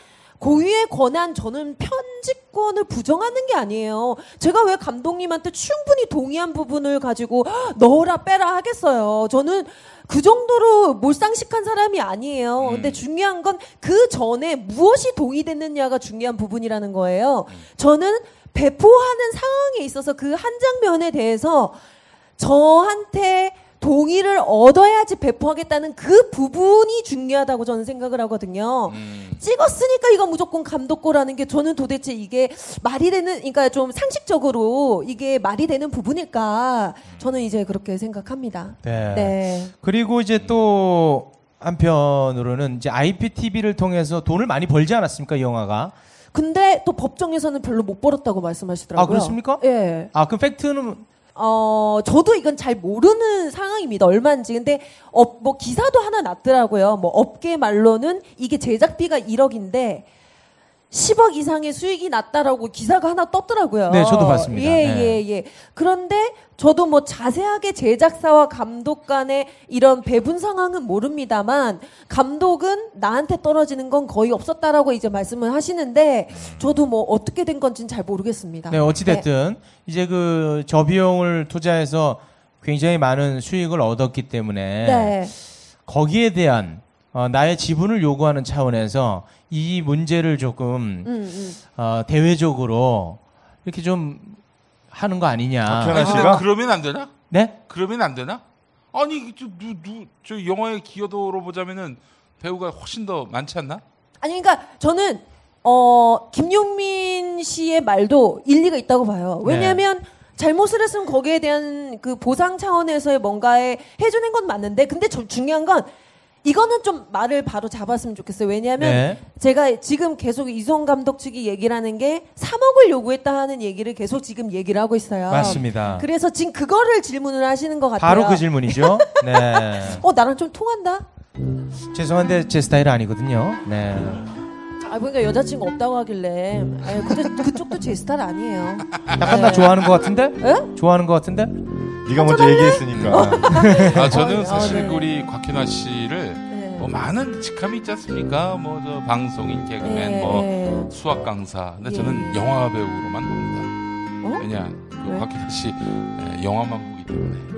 고유의 권한 저는 편집권을 부정하는 게 아니에요. 제가 왜 감독님한테 충분히 동의한 부분을 가지고 "헉, 넣어라 빼라 하겠어요. 저는 그 정도로 몰상식한 사람이 아니에요. 근데 중요한 건 그 전에 무엇이 동의됐느냐가 중요한 부분이라는 거예요. 저는 배포하는 상황에 있어서 그 한 장면에 대해서 저한테 동의를 얻어야지 배포하겠다는 그 부분이 중요하다고 저는 생각을 하거든요. 찍었으니까 이건 무조건 감독고라는 게 저는 도대체 이게 말이 되는, 그러니까 좀 상식적으로 이게 말이 되는 부분일까? 저는 이제 그렇게 생각합니다. 네. 네. 그리고 이제 또 한편으로는 이제 IPTV를 통해서 돈을 많이 벌지 않았습니까, 이 영화가? 근데 또 법정에서는 별로 못 벌었다고 말씀하시더라고요. 아, 그렇습니까? 예. 아, 그 팩트는 어, 저도 이건 잘 모르는 상황입니다. 얼마인지. 근데, 어, 뭐, 기사도 하나 났더라고요. 뭐, 업계 말로는 이게 제작비가 1억인데, 10억 이상의 수익이 났다라고 기사가 하나 떴더라고요. 네, 저도 봤습니다. 예, 네. 예, 예. 그런데 저도 뭐 자세하게 제작사와 감독 간의 이런 배분 상황은 모릅니다만, 감독은 나한테 떨어지는 건 거의 없었다라고 이제 말씀을 하시는데, 저도 뭐 어떻게 된 건지는 잘 모르겠습니다. 네, 어찌됐든 이제 그 저비용을 투자해서 굉장히 많은 수익을 얻었기 때문에 네. 거기에 대한 어, 나의 지분을 요구하는 차원에서 이 문제를 조금 음, 음. 어, 대외적으로 이렇게 좀 하는 거 아니냐. 아니, 근데 그러면 안 되나? 네? 그러면 안 되나? 아니 저, 누, 누, 저 영화의 기여도로 보자면은 배우가 훨씬 더 많지 않나? 아니 그러니까 저는 어 김용민 씨의 말도 일리가 있다고 봐요. 왜냐하면 잘못을 했으면 거기에 대한 그 보상 차원에서의 뭔가에 해주는 건 맞는데 근데 저, 중요한 건 이거는 좀 말을 바로 잡았으면 좋겠어요. 왜냐하면 네. 제가 지금 계속 이성 감독 측이 얘기를 하는 게 3억을 요구했다 하는 얘기를 계속 지금 얘기를 하고 있어요. 맞습니다. 그래서 지금 그거를 질문을 하시는 것 같아요. 바로 그 질문이죠. 네. 어 나랑 좀 통한다. 죄송한데 제 스타일 아니거든요. 네. 아 그러니까 여자친구 없다고 하길래. 아니, 근데 그쪽도 제 스타일 아니에요. 약간 나 좋아하는 것 같은데? 에? 좋아하는 것 같은데? 네가 먼저 얘기했으니까. 아 저는 아, 사실 네. 우리 곽현아 씨를 네. 뭐 많은 직함이 있지 않습니까? 뭐 저 방송인 개그맨 네. 뭐 수학 강사. 근데 저는 예. 영화 배우로만 봅니다. 어? 왜냐 그 왜? 곽현아 씨 예, 영화만 보기 때문에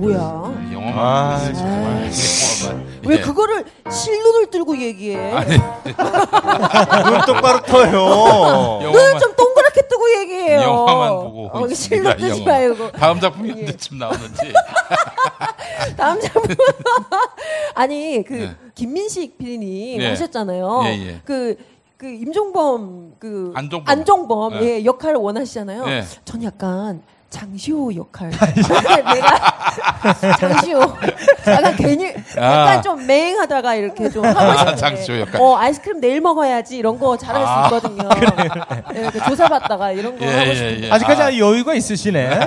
뭐야? 예, 영화만 아, 정말. 영화만 왜 예. 그거를 실눈을 들고 얘기해? 아니 눈 똑바로 떠요. 눈을 영화만 좀 동그랗게 뜨고 얘기해요. 영화만 보고 어, 있습니다, 실눈 뜨지 영화. 말고. 다음 작품이 예. 언제쯤 나오는지 다음 작품. 아니 그 네. 김민식 PD님 예. 하셨잖아요. 예, 예. 그. 그 임종범 그 안종범. 네. 예, 역할을 원하시잖아요. 네. 전 약간 장시호 역할. 내가 장시호 약간 괜히 약간 아. 좀 맹하다가 이렇게 좀 하고 아, 싶은데. 장시호 역할. 어 아이스크림 내일 먹어야지 이런 거 잘할 아, 수 있거든요. 네, 조사받다가 이런 거 예, 하고 예, 싶은데. 예. 아직까지 아. 아, 여유가 있으시네. 네.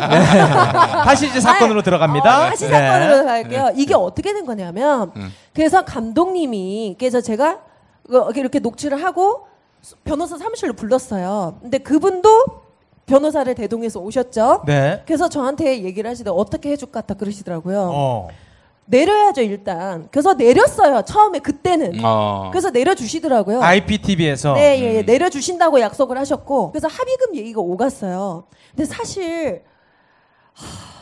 다시 이제 사건으로 어, 들어갑니다. 다시 네. 사건으로 갈게요. 이게 어떻게 된 거냐면 음. 그래서 감독님이 그래서 제가 그 이렇게 녹취를 하고 변호사 사무실로 불렀어요. 근데 그분도 변호사를 대동해서 오셨죠. 네. 그래서 저한테 얘기를 하시더라고요. 어떻게 해줄 것 같다 그러시더라고요. 어. 내려야죠 일단. 그래서 내렸어요. 처음에 그때는. 어. 그래서 내려주시더라고요. IPTV에서 네, 예, 예. 음. 내려주신다고 약속을 하셨고, 그래서 합의금 얘기가 오갔어요. 근데 사실, 하,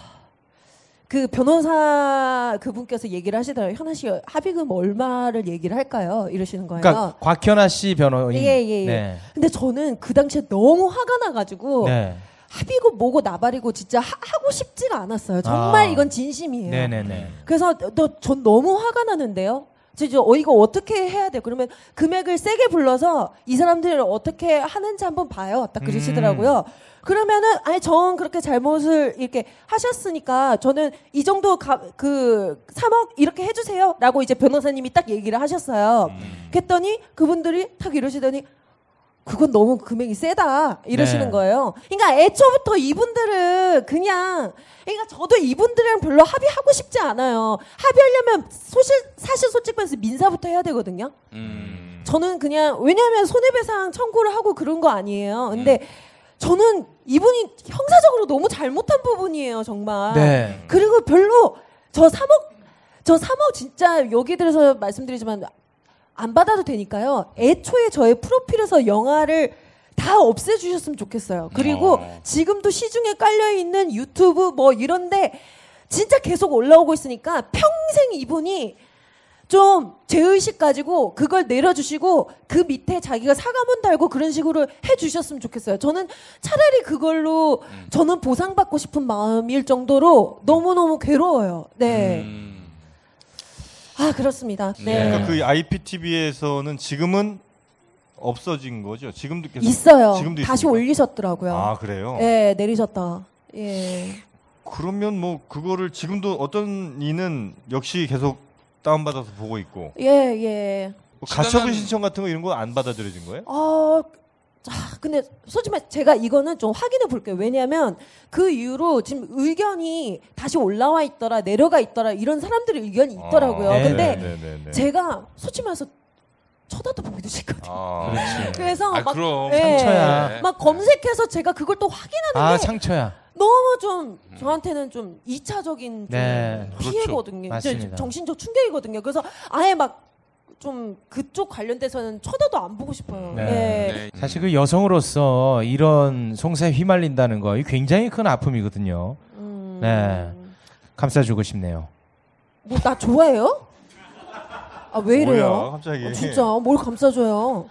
그 변호사 그분께서 얘기를 하시더라고요. 현아 씨 합의금 얼마를 얘기를 할까요? 이러시는 거예요. 그러니까 곽현아 씨 변호인. 예, 예, 예. 네. 근데 저는 그 당시에 너무 화가 나가지고, 네. 합의금 뭐고 나발이고 진짜 하, 고 싶지가 않았어요. 정말 아. 이건 진심이에요. 네네네. 그래서 너 전 너무 화가 나는데요. 진짜 어 이거 어떻게 해야 돼요? 그러면 금액을 세게 불러서 이 사람들을 어떻게 하는지 한번 봐요. 딱 그러시더라고요. 그러면은 아니 전 그렇게 잘못을 이렇게 하셨으니까 저는 이 정도 가, 그 3억 이렇게 해주세요라고 이제 변호사님이 딱 얘기를 하셨어요. 그랬더니 그분들이 딱 이러시더니 그건 너무 금액이 세다 이러시는 네. 거예요. 그러니까 애초부터 이분들은 그냥 그러니까 저도 이분들이랑 별로 합의하고 싶지 않아요. 합의하려면 소실 사실 솔직히 말해서 민사부터 해야 되거든요. 음. 저는 그냥 왜냐하면 손해배상 청구를 하고 그런 거 아니에요. 근데 음. 저는 이분이 형사적으로 너무 잘못한 부분이에요, 정말. 네. 그리고 별로 저 3억 저 3억 진짜 여기 들어서 말씀드리지만 안 받아도 되니까요. 애초에 저의 프로필에서 영화를 다 없애주셨으면 좋겠어요. 그리고 어. 지금도 시중에 깔려 있는 유튜브 뭐 이런데 진짜 계속 올라오고 있으니까 평생 이분이 좀 제의식 가지고 그걸 내려주시고 그 밑에 자기가 사과문 달고 그런 식으로 해주셨으면 좋겠어요. 저는 차라리 그걸로 음. 저는 보상받고 싶은 마음일 정도로 너무너무 괴로워요. 네. 음. 아, 그렇습니다. 네. 그러니까 그 IPTV에서는 지금은 없어진 거죠. 지금도 계속 있어요. 지금도 다시 있습니까? 올리셨더라고요. 아 그래요? 네, 내리셨다. 예. 그러면 뭐 그거를 지금도 어떤 이는 역시 계속 다운받아서 보고 있고 예, 예. 뭐 가처분 신청 같은 거 이런 거 안 받아들여진 거예요? 어, 자, 근데 솔직히 말- 제가 이거는 좀 확인해 볼게요. 왜냐하면 그 이후로 지금 의견이 다시 올라와 있더라, 내려가 있더라 이런 사람들의 의견이 있더라고요. 아, 네, 근데 네, 네, 네. 제가 솔직히 말해서 쳐다도 보기도 싫거든요. 아. 그래서 아, 막, 그럼. 예, 상처야. 막 검색해서 제가 그걸 또 확인하는데 아 상처야. 너무 좀 저한테는 좀 2차적인 좀 네. 피해거든요. 그렇죠. 이제 맞습니다. 정신적 충격이거든요. 그래서 아예 막 좀 그쪽 관련돼서는 쳐다도 안 보고 싶어요. 네. 예. 네. 사실 그 여성으로서 이런 송사에 휘말린다는 거 굉장히 큰 아픔이거든요. 음, 네. 감싸주고 싶네요. 뭐 나 좋아해요? 아 왜 이래요? 뭐야, 갑자기. 아, 진짜 뭘 감싸줘요?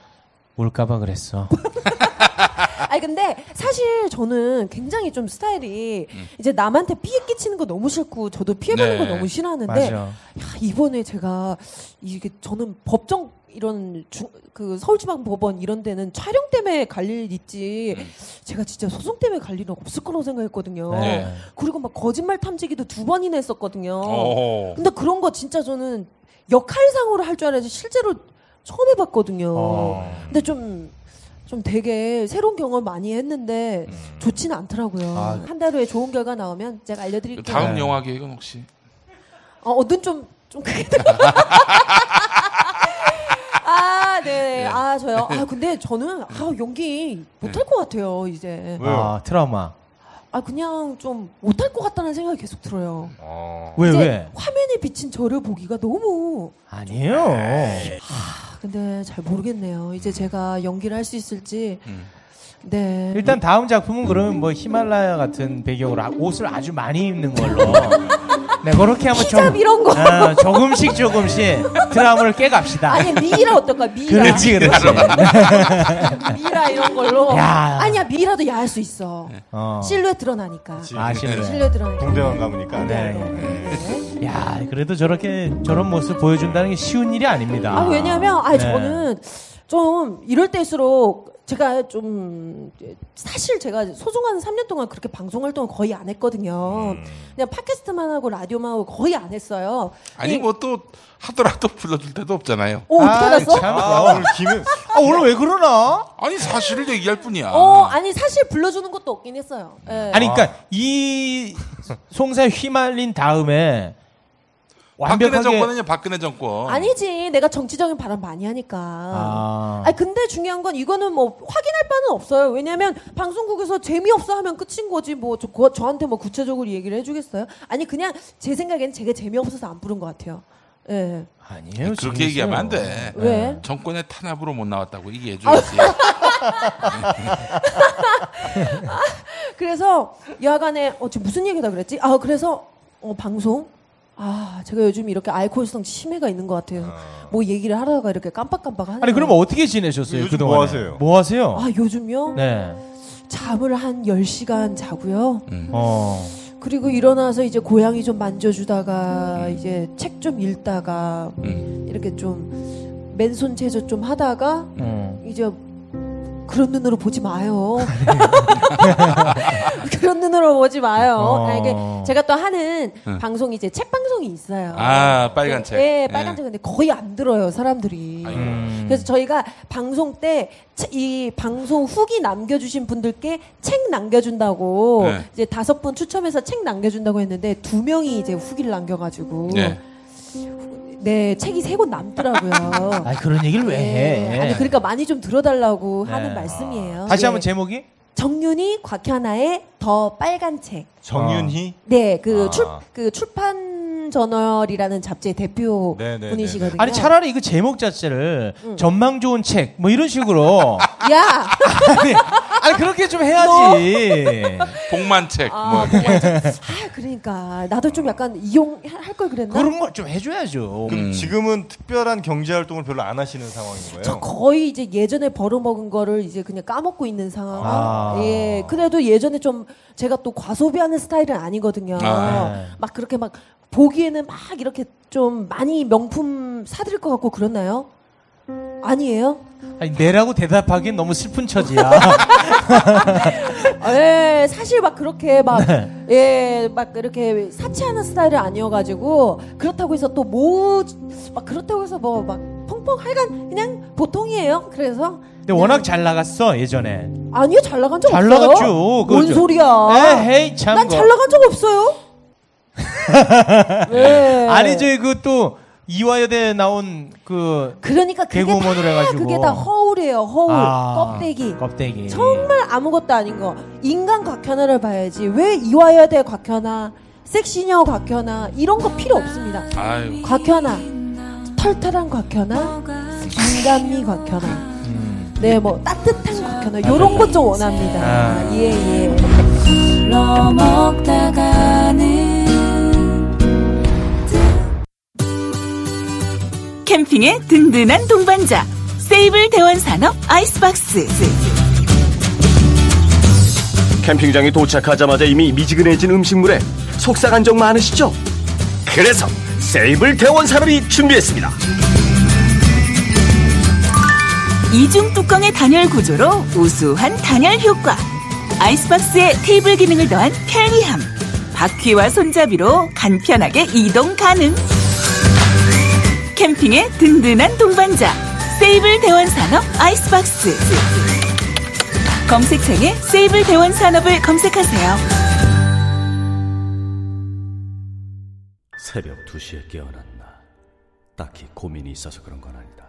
올까봐 그랬어. 아니 근데 사실 저는 굉장히 좀 스타일이 이제 남한테 피해 끼치는 거 너무 싫고 저도 피해 받는 네. 거 너무 싫어하는데 맞아. 야, 이번에 제가 이게 저는 법정 이런 중, 그 서울지방법원 이런 데는 촬영 때문에 갈 일 있지 음. 제가 진짜 소송 때문에 갈 일은 없을 거라고 생각했거든요. 네. 그리고 막 거짓말 탐지기도 두 번이나 했었거든요. 어. 근데 그런 거 진짜 저는 역할상으로 할 줄 알아야지 실제로 처음 해봤거든요. 어. 근데 좀, 좀 되게 새로운 경험 많이 했는데 음. 좋지는 않더라고요. 아. 한 달 후에 좋은 결과 나오면 제가 그 알려드릴게요. 다음 네. 영화 계획은 혹시? 어, 어, 눈좀 좀 크게 들어. 아, 네. 아, 저요. 아, 근데 저는 아, 연기 못할 것 같아요, 이제. 왜요? 아 트라우마. 아, 그냥 좀 못할 것 같다는 생각이 계속 들어요. 어. 왜 이제 왜? 화면에 비친 저를 보기가 너무 아니에요. 아, 근데 잘 모르겠네요. 이제 제가 연기를 할 수 있을지. 음. 네. 일단 다음 작품은 그러면 뭐 히말라야 같은 배경으로 아- 옷을 아주 많이 입는 걸로. 네 그렇게 한번 히잡 이런 거. 아, 조금씩 조금씩 트라우마를 깨갑시다. 아니 미라 어떨까? 미라. 그렇지 그렇지. 미라 이런 걸로. 야. 아니야 미라도 야할 수 있어. 어. 실루엣 드러나니까. 아 실례. 실루엣 드러나니까. 동대만 가보니까. 네. 네. 야 그래도 저렇게 저런 모습 보여준다는 게 쉬운 일이 아닙니다. 아 왜냐면 아 네. 저는 좀 이럴 때일수록 제가 좀 사실 제가 소중한 3년 동안 그렇게 방송 활동을 거의 안 했거든요. 음. 그냥 팟캐스트만 하고 라디오만 하고 거의 안 했어요. 아니 이- 뭐또 하더라도 불러줄 때도 없잖아요. 어, 어떻게 알았어? 참. 아, 오늘 김은 아 오늘 왜 그러나? 아니 사실을 얘기할 뿐이야. 어, 아니 사실 불러주는 것도 없긴 했어요. 예. 아니 그러니까 이 송사에 휘말린 다음에 완벽하게 정권은요, 박근혜 정권. 아니지, 내가 정치적인 발언 많이 하니까. 아. 아니 근데 중요한 건 이거는 뭐 확인할 바는 없어요. 왜냐하면 방송국에서 재미없어 하면 끝인 거지. 뭐 저, 그- 저한테 뭐 구체적으로 얘기를 해주겠어요? 아니 그냥 제 생각엔 제가 재미없어서 안 부른 것 같아요. 예. 아니에요. 그렇게 얘기하면 안 돼. 왜? 정권의 탄압으로 못 나왔다고 얘기해줘야지. 그래서 야간에 어 지금 무슨 얘기다 그랬지? 아 그래서 어 방송 아 제가 요즘 이렇게 알코올성 치매가 있는 것 같아요. 뭐 얘기를 하다가 이렇게 깜빡깜빡 하는. 아니 그럼 어떻게 지내셨어요 요즘 그동안? 뭐 하세요? 뭐 하세요? 아 요즘요? 네. 잠을 한 10시간 자고요. 음. 어. 그리고 일어나서 이제 고양이 좀 만져주다가 이제 책 좀 읽다가 음. 이렇게 좀 맨손 체조 좀 하다가 어. 이제 그런 눈으로 보지 마요. 그런 눈으로 보지 마요. 어. 아니, 그 제가 또 하는 응. 방송이 이제 책 방송이 있어요. 아, 빨간 책. 네, 예. 빨간 책 근데 거의 안 들어요 사람들이. 음. 그래서 저희가 방송 때 이 방송 후기 남겨주신 분들께 책 남겨준다고 네. 이제 다섯 분 추첨해서 책 남겨준다고 했는데 두 명이 이제 후기를 남겨가지고 네. 네 책이 세 권 남더라고요. 아 그런 얘기를 왜 해? 아니 그러니까 많이 좀 들어달라고 네. 하는 말씀이에요. 다시 네. 한번 제목이 정윤희 곽현아의 더 빨간 책. 정윤희. 네, 그 아. 출 그 출판 저널이라는 잡지의 대표 네, 네, 분이시거든요. 아니 차라리 이거 제목 자체를 응. 전망 좋은 책 뭐 이런 식으로 야, 아니, 아니 그렇게 좀 해야지. 복만책. 아, 뭐. 아, 그러니까 나도 좀 약간 이용할 걸 그랬나? 그런 걸 좀 해줘야죠. 그럼 음. 지금은 특별한 경제 활동을 별로 안 하시는 상황인 저 거예요? 거의 이제 예전에 벌어먹은 거를 이제 그냥 까먹고 있는 상황. 아. 예. 그래도 예전에 좀 제가 또 과소비하는 스타일은 아니거든요. 아, 네. 막 그렇게 막 보기에는 막 이렇게 좀 많이 명품 사드릴 것 같고 그렇나요? 아니에요? 아니 내라고 대답하기엔 너무 슬픈 처지야. 예, 사실 막 그렇게 막, 네. 예, 막 이렇게 사치하는 스타일은 아니어가지고, 그렇다고 해서 또 뭐, 막 그렇다고 해서 뭐 막 펑펑 하여간 그냥 보통이에요. 그래서. 근데 워낙 잘 나갔어 예전에. 아니요, 잘 나간 적 잘 없어요. 나갔죠. 뭔 그거죠. 소리야. 에헤이 참. 난 거. 잘 나간 적 없어요. 네. 아니 저희 그또 이화여대 나온 그 그러니까 그게 개그우먼으로 다, 해가지고. 그게 다 허울이에요, 허울. 아, 껍데기. 껍데기. 정말 아무것도 아닌 거. 인간 곽현아를 봐야지. 왜 이화여대 곽현아, 섹시녀 곽현아, 이런 거 필요 없습니다. 아유. 곽현아, 털털한 곽현아, 인간미 곽현아, 음. 네, 뭐 따뜻한 곽현아, 요런 것 좀 원합니다. 아. 예, 예. 캠핑의 든든한 동반자 세이블 대원산업 아이스박스 캠핑장에 도착하자마자 이미 미지근해진 음식물에 속상한 적 많으시죠? 그래서 세이블 대원 산업이 준비했습니다. 이중 뚜껑의 단열 구조로 우수한 단열 효과. 아이스박스에 테이블 기능을 더한 편리함. 바퀴와 손잡이로 간편하게 이동 가능. 캠핑의 든든한 동반자. 세이블 대원 산업 아이스박스. 검색창에 세이블 대원 산업을 검색하세요. 새벽 2시에 깨어났나. 딱히 고민이 있어서 그런 건 아니다.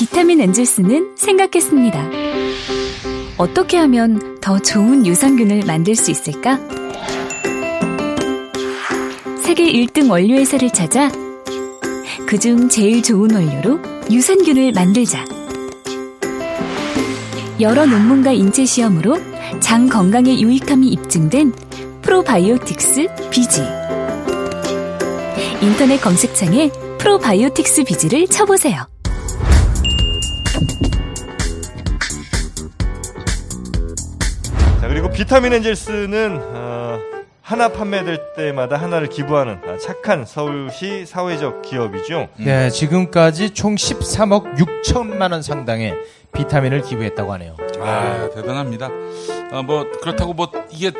비타민 엔젤스는 생각했습니다. 어떻게 하면 더 좋은 유산균을 만들 수 있을까? 세계 1등 원료 회사를 찾아 그중 제일 좋은 원료로 유산균을 만들자. 여러 논문과 인체 시험으로 장 건강에 유익함이 입증된 프로바이오틱스 비지. 인터넷 검색창에 프로바이오틱스 비지를 쳐보세요. 그리고 비타민 엔젤스는 어, 하나 판매될 때마다 하나를 기부하는 아, 착한 서울시 사회적 기업이죠. 네, 지금까지 총 13억 6천만 원 상당의 비타민을 기부했다고 하네요. 아, 대단합니다. 어, 뭐, 그렇다고 뭐, 이게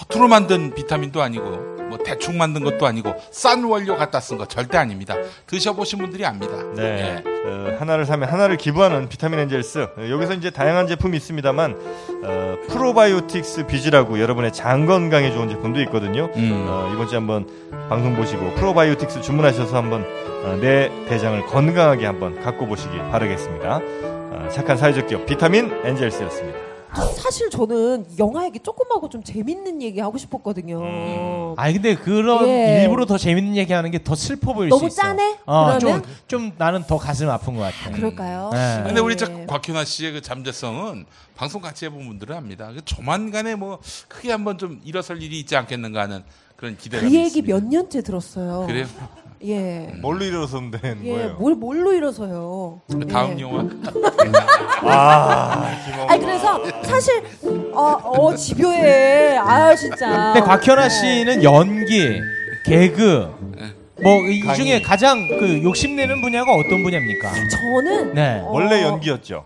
허투루 만든 비타민도 아니고, 뭐, 대충 만든 것도 아니고, 싼 원료 갖다 쓴 거 절대 아닙니다. 드셔보신 분들이 압니다. 네. 어, 하나를 사면 하나를 기부하는 비타민 엔젤스. 어, 여기서 이제 다양한 제품이 있습니다만 어, 프로바이오틱스 비즈라고 여러분의 장 건강에 좋은 제품도 있거든요. 음. 어, 이번 주에 한번 방송 보시고 프로바이오틱스 주문하셔서 한번 어, 내 대장을 건강하게 한번 갖고 보시기 바라겠습니다. 어, 착한 사회적 기업 비타민 엔젤스였습니다. 사실 저는 영화 얘기 조금 하고 좀 재밌는 얘기 하고 싶었거든요. 아니 근데 그런 예. 일부러 더 재밌는 얘기 하는 게 더 슬퍼 보일 너무 수 있어. 짠해? 어, 좀, 그러면? 좀 나는 더 가슴 아픈 것 같아. 그럴까요? 네. 근데 우리 저 곽현아 씨의 그 잠재성은 방송 같이 해본 분들은 압니다. 그 조만간에 뭐 크게 한번 좀 일어설 일이 있지 않겠는가 하는 그런 기대가 그 얘기 몇 년째 들었어요. 그래요? 예. 뭘로 일어섰는 예, 거예요? 뭘 뭘로 일어서요? 그 다음 예. 영화 아, 김원구. 아니 그래서 사실 어, 어 집요해. 아 진짜. 근데 곽현아 씨는 연기, 개그, 뭐 이 강의. 중에 가장 그 욕심내는 분야가 어떤 분야입니까? 저는 네. 어, 원래 연기였죠.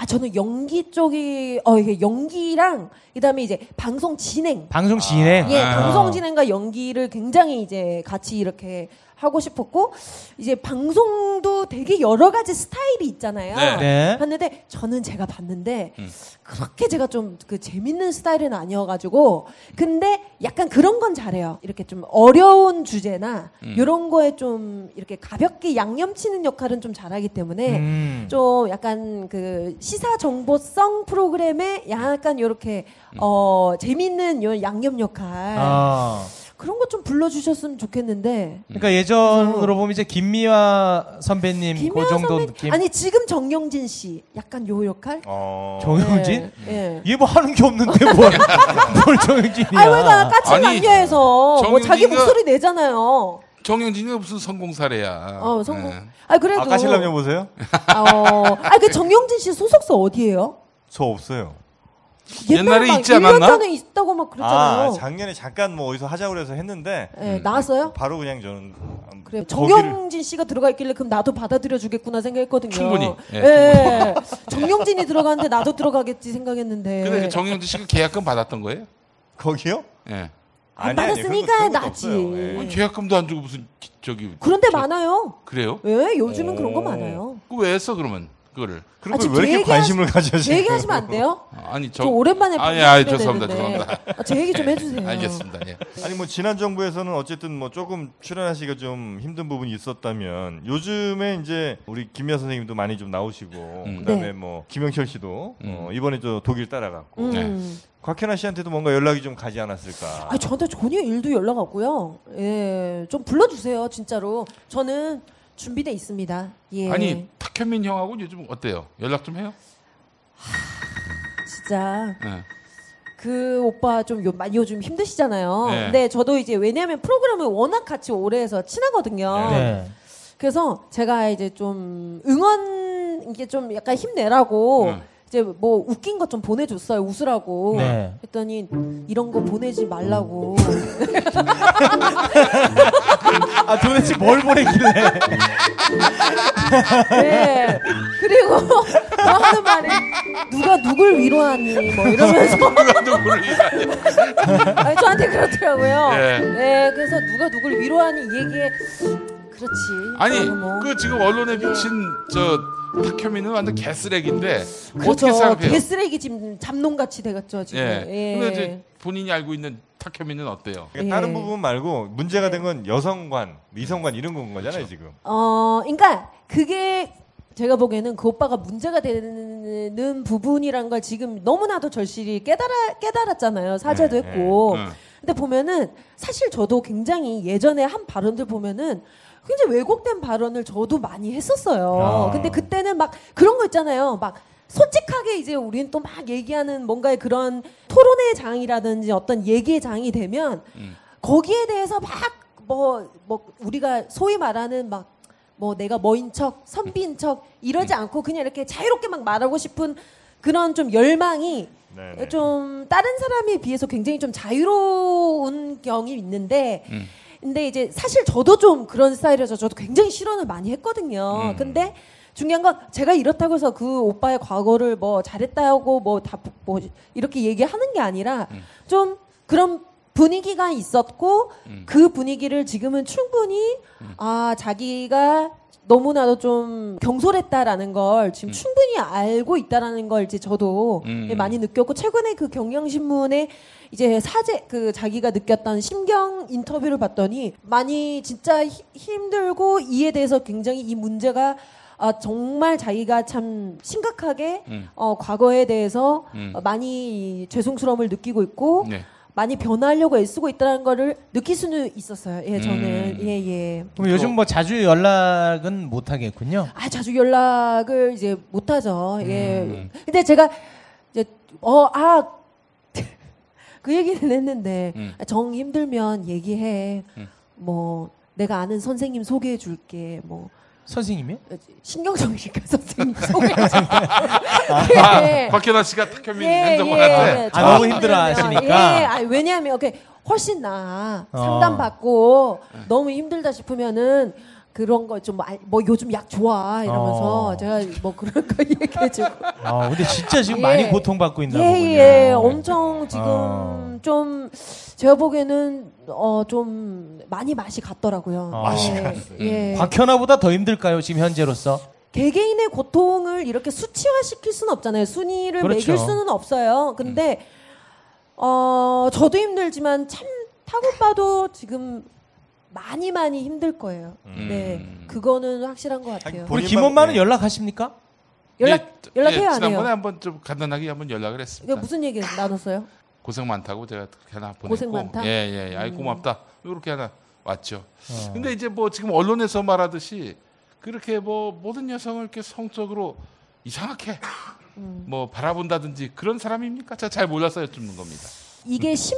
아 저는 연기 쪽이 어 이게 연기랑 그다음에 이제 방송 진행 방송 진행. 예, 아. 방송 진행과 연기를 굉장히 이제 같이 이렇게 하고 싶었고 이제 방송도 되게 여러 가지 스타일이 있잖아요. 네. 네. 봤는데 저는 제가 봤는데 음. 그렇게 제가 좀 그 재밌는 스타일은 아니어가지고 근데 약간 그런 건 잘해요. 이렇게 좀 어려운 주제나 음. 이런 거에 좀 이렇게 가볍게 양념치는 역할은 좀 잘하기 때문에 음. 좀 약간 그 시사 정보성 프로그램에 약간 이렇게 어 재밌는 요 양념 역할 아. 그런 거좀 불러주셨으면 좋겠는데. 그러니까 예전으로 보면 이제 김미화 선배님 그 김혜아 정도 선배 느낌. 아니 지금 정영진 씨 약간 요 역할? 어. 정영진? 예, 예. 얘 뭐 하는 게 없는데 뭘, 뭘 정영진이야? 아니 왜가 까칠 아니, 남녀에서 뭐 자기 정영진이가- 목소리 내잖아요. 정영진이가 무슨 성공사래야. 어 성공. 네. 아 그래도. 아, 까 실남녀 보세요? 어. 아그 정영진 씨 소속사 어디예요? 저 없어요. 옛날에 막 있지 1년 않았나? 전에 있다고 막 그랬잖아요. 아, 작년에 잠깐 뭐 어디서 하자고 그래서 했는데 예, 나왔어요? 바로 그냥 저는 그래 거기를- 정영진 씨가 들어가 있길래 그럼 나도 받아들여 주겠구나 생각했거든요. 충분히. 예, 예. 정영진이 들어가는데 나도 들어가겠지 생각했는데. 근데 그 정영진 씨가 계약금 받았던 거예요? 거기요? 예. 안 아니, 받았으니까. 없어요. 예. 계약금도 안 주고 무슨 기- 저기 그런데 많아요. 그래요? 예, 요즘은 그런 거 많아요. 그왜 했어 그러면 그거를? 그런 아, 왜 이렇게 관심을 하시- 가져 제 지금? 얘기하시면 안 돼요? 아니 저 오랜만에 아니, 아니 방송해야 죄송합니다. 되는데. 죄송합니다. 아, 제 얘기 좀 해주세요. 알겠습니다. 예. 아니 뭐 지난 정부에서는 어쨌든 뭐 조금 출연하시기가 좀 힘든 부분이 있었다면 요즘에 이제 우리 김미아 선생님도 많이 좀 나오시고 그다음에 네. 뭐 김영철 씨도 어, 이번에 저 독일 따라갔고 음. 곽현아 씨한테도 뭔가 연락이 좀 가지 않았을까? 아, 저한테 전혀 일도 연락 없고요. 예, 좀 불러주세요, 진짜로. 저는 준비돼 있습니다. 예. 아니 탁현민 형하고 요즘 어때요? 연락 좀 해요? 진짜 예. 그 오빠 좀 요, 요즘 힘드시잖아요. 네. 근데 저도 이제 왜냐하면 프로그램을 워낙 같이 오래 해서 친하거든요. 네. 그래서 제가 이제 좀 응원 이게 좀 약간 힘내라고 네. 이제 뭐 웃긴 것 좀 보내줬어요 웃으라고 네. 했더니 이런 거 보내지 말라고 아 도대체 뭘 보내길래? 네 그리고 또 하는 말이 누가 누굴 위로하니 뭐 이러면서 누가 누구를 위하냐? 아니, 저한테 그렇더라고요 예. 네 그래서 누가 누굴 위로하니 이 얘기에 그렇지 아니 뭐. 그 지금 언론에 비친 저 탁현민은 완전 개쓰레기인데 어떻게 그렇죠 생각해요? 개쓰레기 지금 잡놈같이 돼갔죠 지금 예. 예. 근데 이제 본인이 알고 있는 탁현민은 어때요? 그러니까 다른 예. 부분 말고 문제가 된 건 여성관, 이성관 이런 건 거잖아요 지금. 어, 그러니까 그게 제가 보기에는 그 오빠가 문제가 되는 부분이란 걸 지금 너무나도 절실히 깨달아 깨달았잖아요. 사죄도 네, 했고. 네. 근데 보면은 사실 저도 굉장히 예전에 한 발언들 보면은 굉장히 왜곡된 발언을 저도 많이 했었어요. 아. 근데 그때는 막 그런 거 있잖아요. 막 솔직하게 이제 우리는 또 막 얘기하는 뭔가의 그런 토론의 장이라든지 어떤 얘기의 장이 되면 음. 거기에 대해서 막 뭐 뭐 우리가 소위 말하는 막 뭐 내가 뭐인 척 선비인 척 이러지 음. 않고 그냥 이렇게 자유롭게 막 말하고 싶은 그런 좀 열망이 네, 좀 다른 사람에 비해서 굉장히 좀 자유로운 경이 있는데 음. 근데 이제 사실 저도 좀 그런 스타일이라서 저도 굉장히 실언을 많이 했거든요. 음. 근데 중요한 건 제가 이렇다고 해서 그 오빠의 과거를 뭐 잘했다고 뭐다뭐 이렇게 얘기하는 게 아니라 음. 좀 그런 분위기가 있었고 음. 그 분위기를 지금은 충분히 아 자기가 너무나도 좀 경솔했다라는 걸 지금 충분히 알고 있다라는 걸 이제 저도 음. 많이 느꼈고 최근에 그 경향신문에 이제 사제 그 자기가 느꼈던 심경 인터뷰를 봤더니 많이 진짜 히- 힘들고 이에 대해서 굉장히 이 문제가 아, 정말 자기가 참 심각하게 음. 어, 과거에 대해서 음. 어, 많이 죄송스러움을 느끼고 있고 네. 많이 변화하려고 애쓰고 있다는 거를 느낄 수는 있었어요. 예, 저는 음. 예, 예. 그럼 요즘 뭐 자주 연락은 못 하겠군요. 아 자주 연락을 이제 못 하죠. 예. 음. 근데 제가 이제 어 아 그 얘기는 했는데 음. 정 힘들면 얘기해. 음. 뭐 내가 아는 선생님 소개해 줄게. 뭐 선생님이요? 신경정신과 선생님 소개해. 아, 박현아 씨가 탁현민 행정관한테 아, 너무 힘들어 하시니까. 예, 아, 왜냐하면 그 훨씬 나 어. 상담 받고 너무 힘들다 싶으면은 그런 거 좀 뭐 요즘 약 좋아 이러면서 어. 제가 뭐 그런 거 얘기해주고 아, 근데 진짜 지금 예. 많이 고통받고 있나 예, 보군요. 예, 엄청 지금 어. 좀 제가 보기에는 어 좀 많이 맛이 갔더라고요. 어. 맛이 예, 갔어요. 예. 박현아보다 더 힘들까요, 지금 현재로서? 개개인의 고통을 이렇게 수치화 시킬 수는 없잖아요. 순위를 그렇죠. 매길 수는 없어요. 근데 어 저도 힘들지만 참 타고 봐도 지금 많이 많이 힘들 거예요. 음. 네, 그거는 확실한 것 같아요. 우리 김엄마는 연락하십니까? 연락 예, 연락해요 예, 안 지난번에 해요? 한번 좀 간단하게 한번 연락을 했습니다. 이거 무슨 얘기 나눴어요? 고생 많다고 제가 그렇게 하나 보냈고 고생 많다? 예예 예, 아이 음. 고맙다 이렇게 하나 왔죠. 어. 근데 이제 뭐 지금 언론에서 말하듯이 그렇게 뭐 모든 여성을 이렇게 성적으로 이상하게 음. 뭐 바라본다든지 그런 사람입니까? 제가 잘 몰라서 여쭙는 겁니다. 이게 10년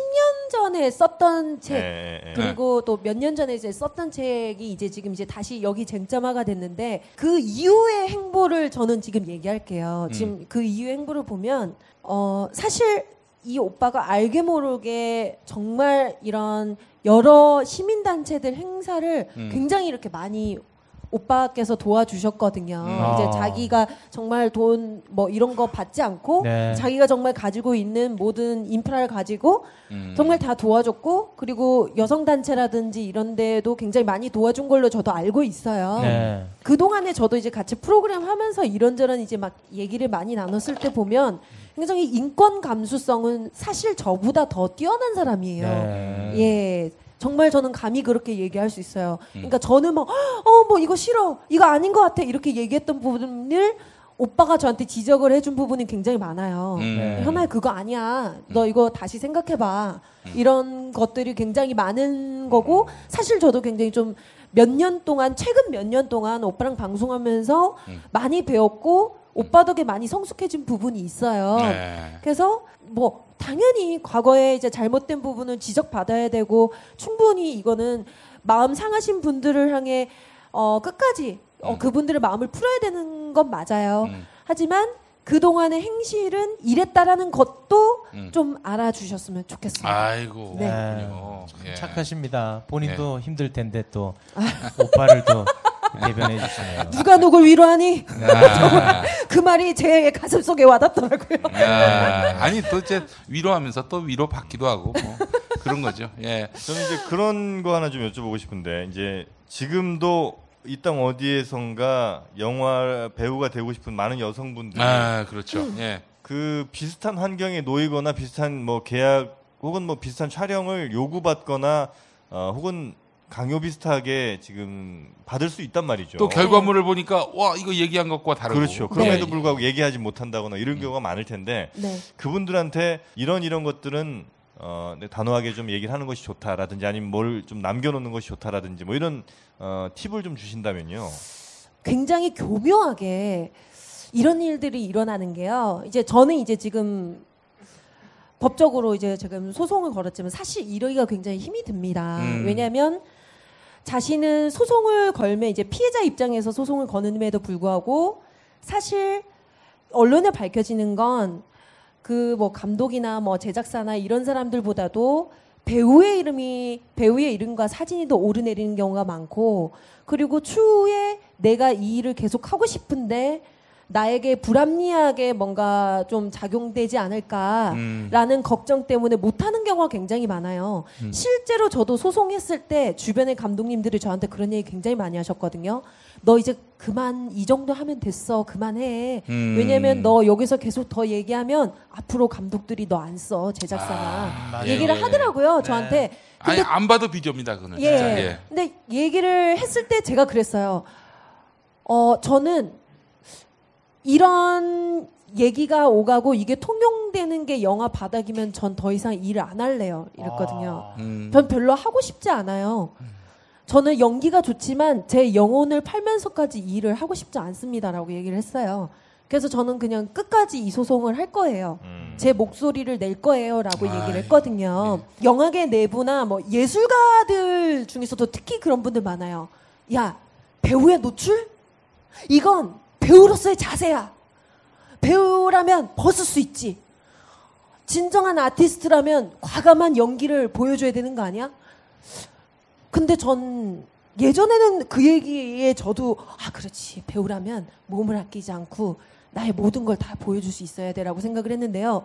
전에 썼던 책 예. 그리고 또 몇 년 전에 이제 썼던 책이 이제 지금 이제 다시 여기 쟁점화가 됐는데 그 이후의 행보를 저는 지금 얘기할게요. 음. 지금 그 이후의 행보를 보면 어 사실 이 오빠가 알게 모르게 정말 이런 여러 시민 단체들 행사를 음. 굉장히 이렇게 많이 오빠께서 도와주셨거든요. 음. 이제 아. 자기가 정말 돈 뭐 이런 거 받지 않고 네. 자기가 정말 가지고 있는 모든 인프라를 가지고 음. 정말 다 도와줬고 그리고 여성 단체라든지 이런 데도 굉장히 많이 도와준 걸로 저도 알고 있어요. 네. 그 동안에 저도 이제 같이 프로그램 하면서 이런저런 이제 막 얘기를 많이 나눴을 때 보면 굉장히 인권 감수성은 사실 저보다 더 뛰어난 사람이에요. 네. 예. 정말 저는 감히 그렇게 얘기할 수 있어요. 그러니까 저는 막, 어, 뭐 이거 싫어. 이거 아닌 것 같아. 이렇게 얘기했던 부분을 오빠가 저한테 지적을 해준 부분이 굉장히 많아요. 음. 네. 현아야 그거 아니야. 너 이거 다시 생각해봐. 이런 것들이 굉장히 많은 거고 사실 저도 굉장히 좀 몇 년 동안 최근 몇 년 동안 오빠랑 방송하면서 음. 많이 배웠고 오빠 덕에 많이 성숙해진 부분이 있어요. 네. 그래서 뭐 당연히 과거에 이제 잘못된 부분은 지적받아야 되고 충분히 이거는 마음 상하신 분들을 향해 어 끝까지 어, 그분들의 마음을 풀어야 되는 건 맞아요. 음. 하지만 그동안의 행실은 이랬다라는 것도 음. 좀 알아주셨으면 좋겠습니다. 아이고 네. 예. 착하십니다. 본인도 네. 힘들 텐데 또 오빠를 또 대변해 주시네요. 누가 누굴 위로하니? 아. 그 말이 제 가슴 속에 와닿더라고요. 야, 아니 또 이제 위로하면서 또 위로 받기도 하고 뭐 그런 거죠. 예. 저는 이제 그런 거 하나 좀 여쭤보고 싶은데 이제 지금도 이 땅 어디에선가 영화 배우가 되고 싶은 많은 여성분들이 아 그렇죠. 예. 그 비슷한 환경에 놓이거나 비슷한 뭐 계약 혹은 뭐 비슷한 촬영을 요구받거나 어, 혹은 강요 비슷하게 지금 받을 수 있단 말이죠. 또 결과물을 보니까 와 이거 얘기한 것과 다르고 그렇죠. 그럼에도 예. 불구하고 얘기하지 못한다거나 이런 경우가 많을 텐데 네. 그분들한테 이런 이런 것들은 어, 네, 단호하게 좀 얘기를 하는 것이 좋다라든지 아니면 뭘 좀 남겨놓는 것이 좋다라든지 뭐 이런 어, 팁을 좀 주신다면요. 굉장히 교묘하게 이런 일들이 일어나는 게요. 이제 저는 이제 지금 법적으로 이제 지금 소송을 걸었지만 사실 이러기가 굉장히 힘이 듭니다. 음. 왜냐하면 자신은 소송을 걸면 이제 피해자 입장에서 소송을 거는데도 불구하고 사실 언론에 밝혀지는 건 그 뭐 감독이나 뭐 제작사나 이런 사람들보다도 배우의 이름이 배우의 이름과 사진이 더 오르내리는 경우가 많고 그리고 추후에 내가 이 일을 계속 하고 싶은데 나에게 불합리하게 뭔가 좀 작용되지 않을까라는 음. 걱정 때문에 못하는 경우가 굉장히 많아요. 음. 실제로 저도 소송했을 때 주변의 감독님들이 저한테 그런 얘기 굉장히 많이 하셨거든요. 너 이제 그만 이 정도 하면 됐어. 그만해. 음. 왜냐면 너 여기서 계속 더 얘기하면 앞으로 감독들이 너 안 써. 제작사나. 아, 얘기를 예. 하더라고요. 저한테. 아니 안 봐도 비교입니다 그거는 예. 예. 근데 얘기를 했을 때 제가 그랬어요. 어, 저는 이런 얘기가 오가고 이게 통용되는 게 영화 바닥이면 전 더 이상 일을 안 할래요. 이랬거든요. 음. 전 별로 하고 싶지 않아요. 저는 연기가 좋지만 제 영혼을 팔면서까지 이 일을 하고 싶지 않습니다라고 얘기를 했어요. 그래서 저는 그냥 끝까지 이 소송을 할 거예요. 제 목소리를 낼 거예요라고 얘기를 했거든요. 영화계 내부나 뭐 예술가들 중에서도 특히 그런 분들 많아요. 야, 배우의 노출? 이건 배우로서의 자세야. 배우라면 벗을 수 있지. 진정한 아티스트라면 과감한 연기를 보여줘야 되는 거 아니야? 근데 전 예전에는 그 얘기에 저도 아 그렇지 배우라면 몸을 아끼지 않고 나의 모든 걸 다 보여줄 수 있어야 돼라고 생각을 했는데요.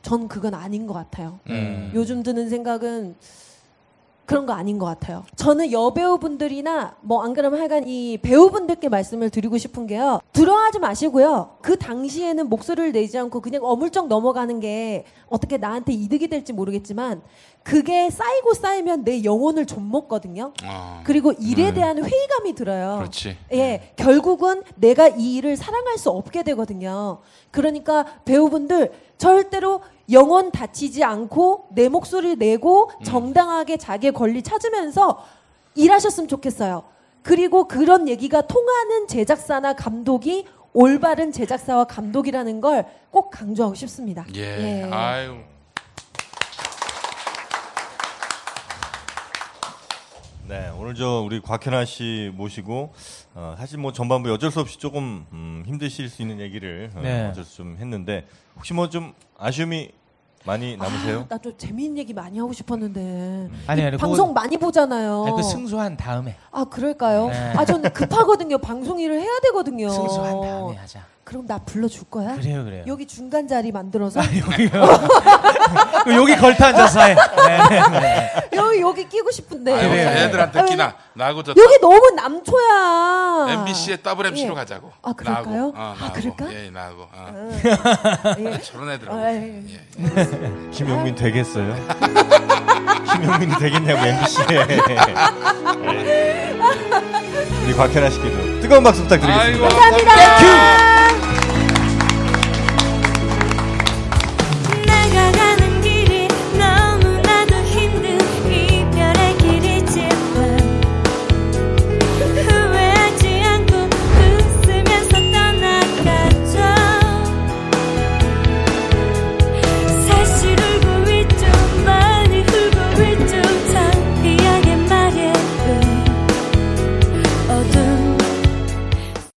전 그건 아닌 것 같아요. 음. 요즘 드는 생각은 그런 거 아닌 것 같아요. 저는 여배우분들이나 뭐 안 그러면 하여간 이 배우분들께 말씀을 드리고 싶은 게요. 두려워하지 마시고요. 그 당시에는 목소리를 내지 않고 그냥 어물쩍 넘어가는 게 어떻게 나한테 이득이 될지 모르겠지만 그게 쌓이고 쌓이면 내 영혼을 좀 먹거든요. 아, 그리고 일에 음. 대한 회의감이 들어요. 그렇지. 예, 결국은 내가 이 일을 사랑할 수 없게 되거든요. 그러니까 배우분들 절대로 영혼 다치지 않고 내 목소리 내고 정당하게 자기의 권리 찾으면서 일하셨으면 좋겠어요. 그리고 그런 얘기가 통하는 제작사나 감독이 올바른 제작사와 감독이라는 걸 꼭 강조하고 싶습니다. 예. 아유. 네, 오늘 저 우리 곽현아 씨 모시고 어, 사실 뭐 전반부 어쩔 수 없이 조금 음, 힘드실 수 있는 얘기를 어, 네. 어쩔 수 좀 했는데 혹시 뭐 좀 아쉬움이 많이 남으세요? 나좀 재미있는 얘기 많이 하고 싶었는데 아니, 이 아니, 방송 그거- 많이 보잖아요. 아니, 그 승소한 다음에 아 그럴까요? 네. 아 저는 급하거든요. 방송 일을 해야 되거든요. 승소한 다음에 하자. 그럼 나 불러줄 거야? 그래요, 그래요. 여기 중간 자리 만들어서 여기 걸터 앉아서 해. 네, 네, 네. 여기 여기 끼고 싶은데. 그래요. 애들한테 아유, 끼나 나하고 저 여기 너무 남초야. MBC의 더블 MC로 예. 가자고. 아 그럴까요? 나하고, 어, 아 나하고. 그럴까? 예, 나하고. 어. 예. 저런 애들하고. 아, 예. 김용민 되겠어요? 김용민이 되겠냐고 MBC에 우리 곽현화 씨께도 뜨거운 박수 부탁드리겠습니다. 아이고, 감사합니다. Thank you!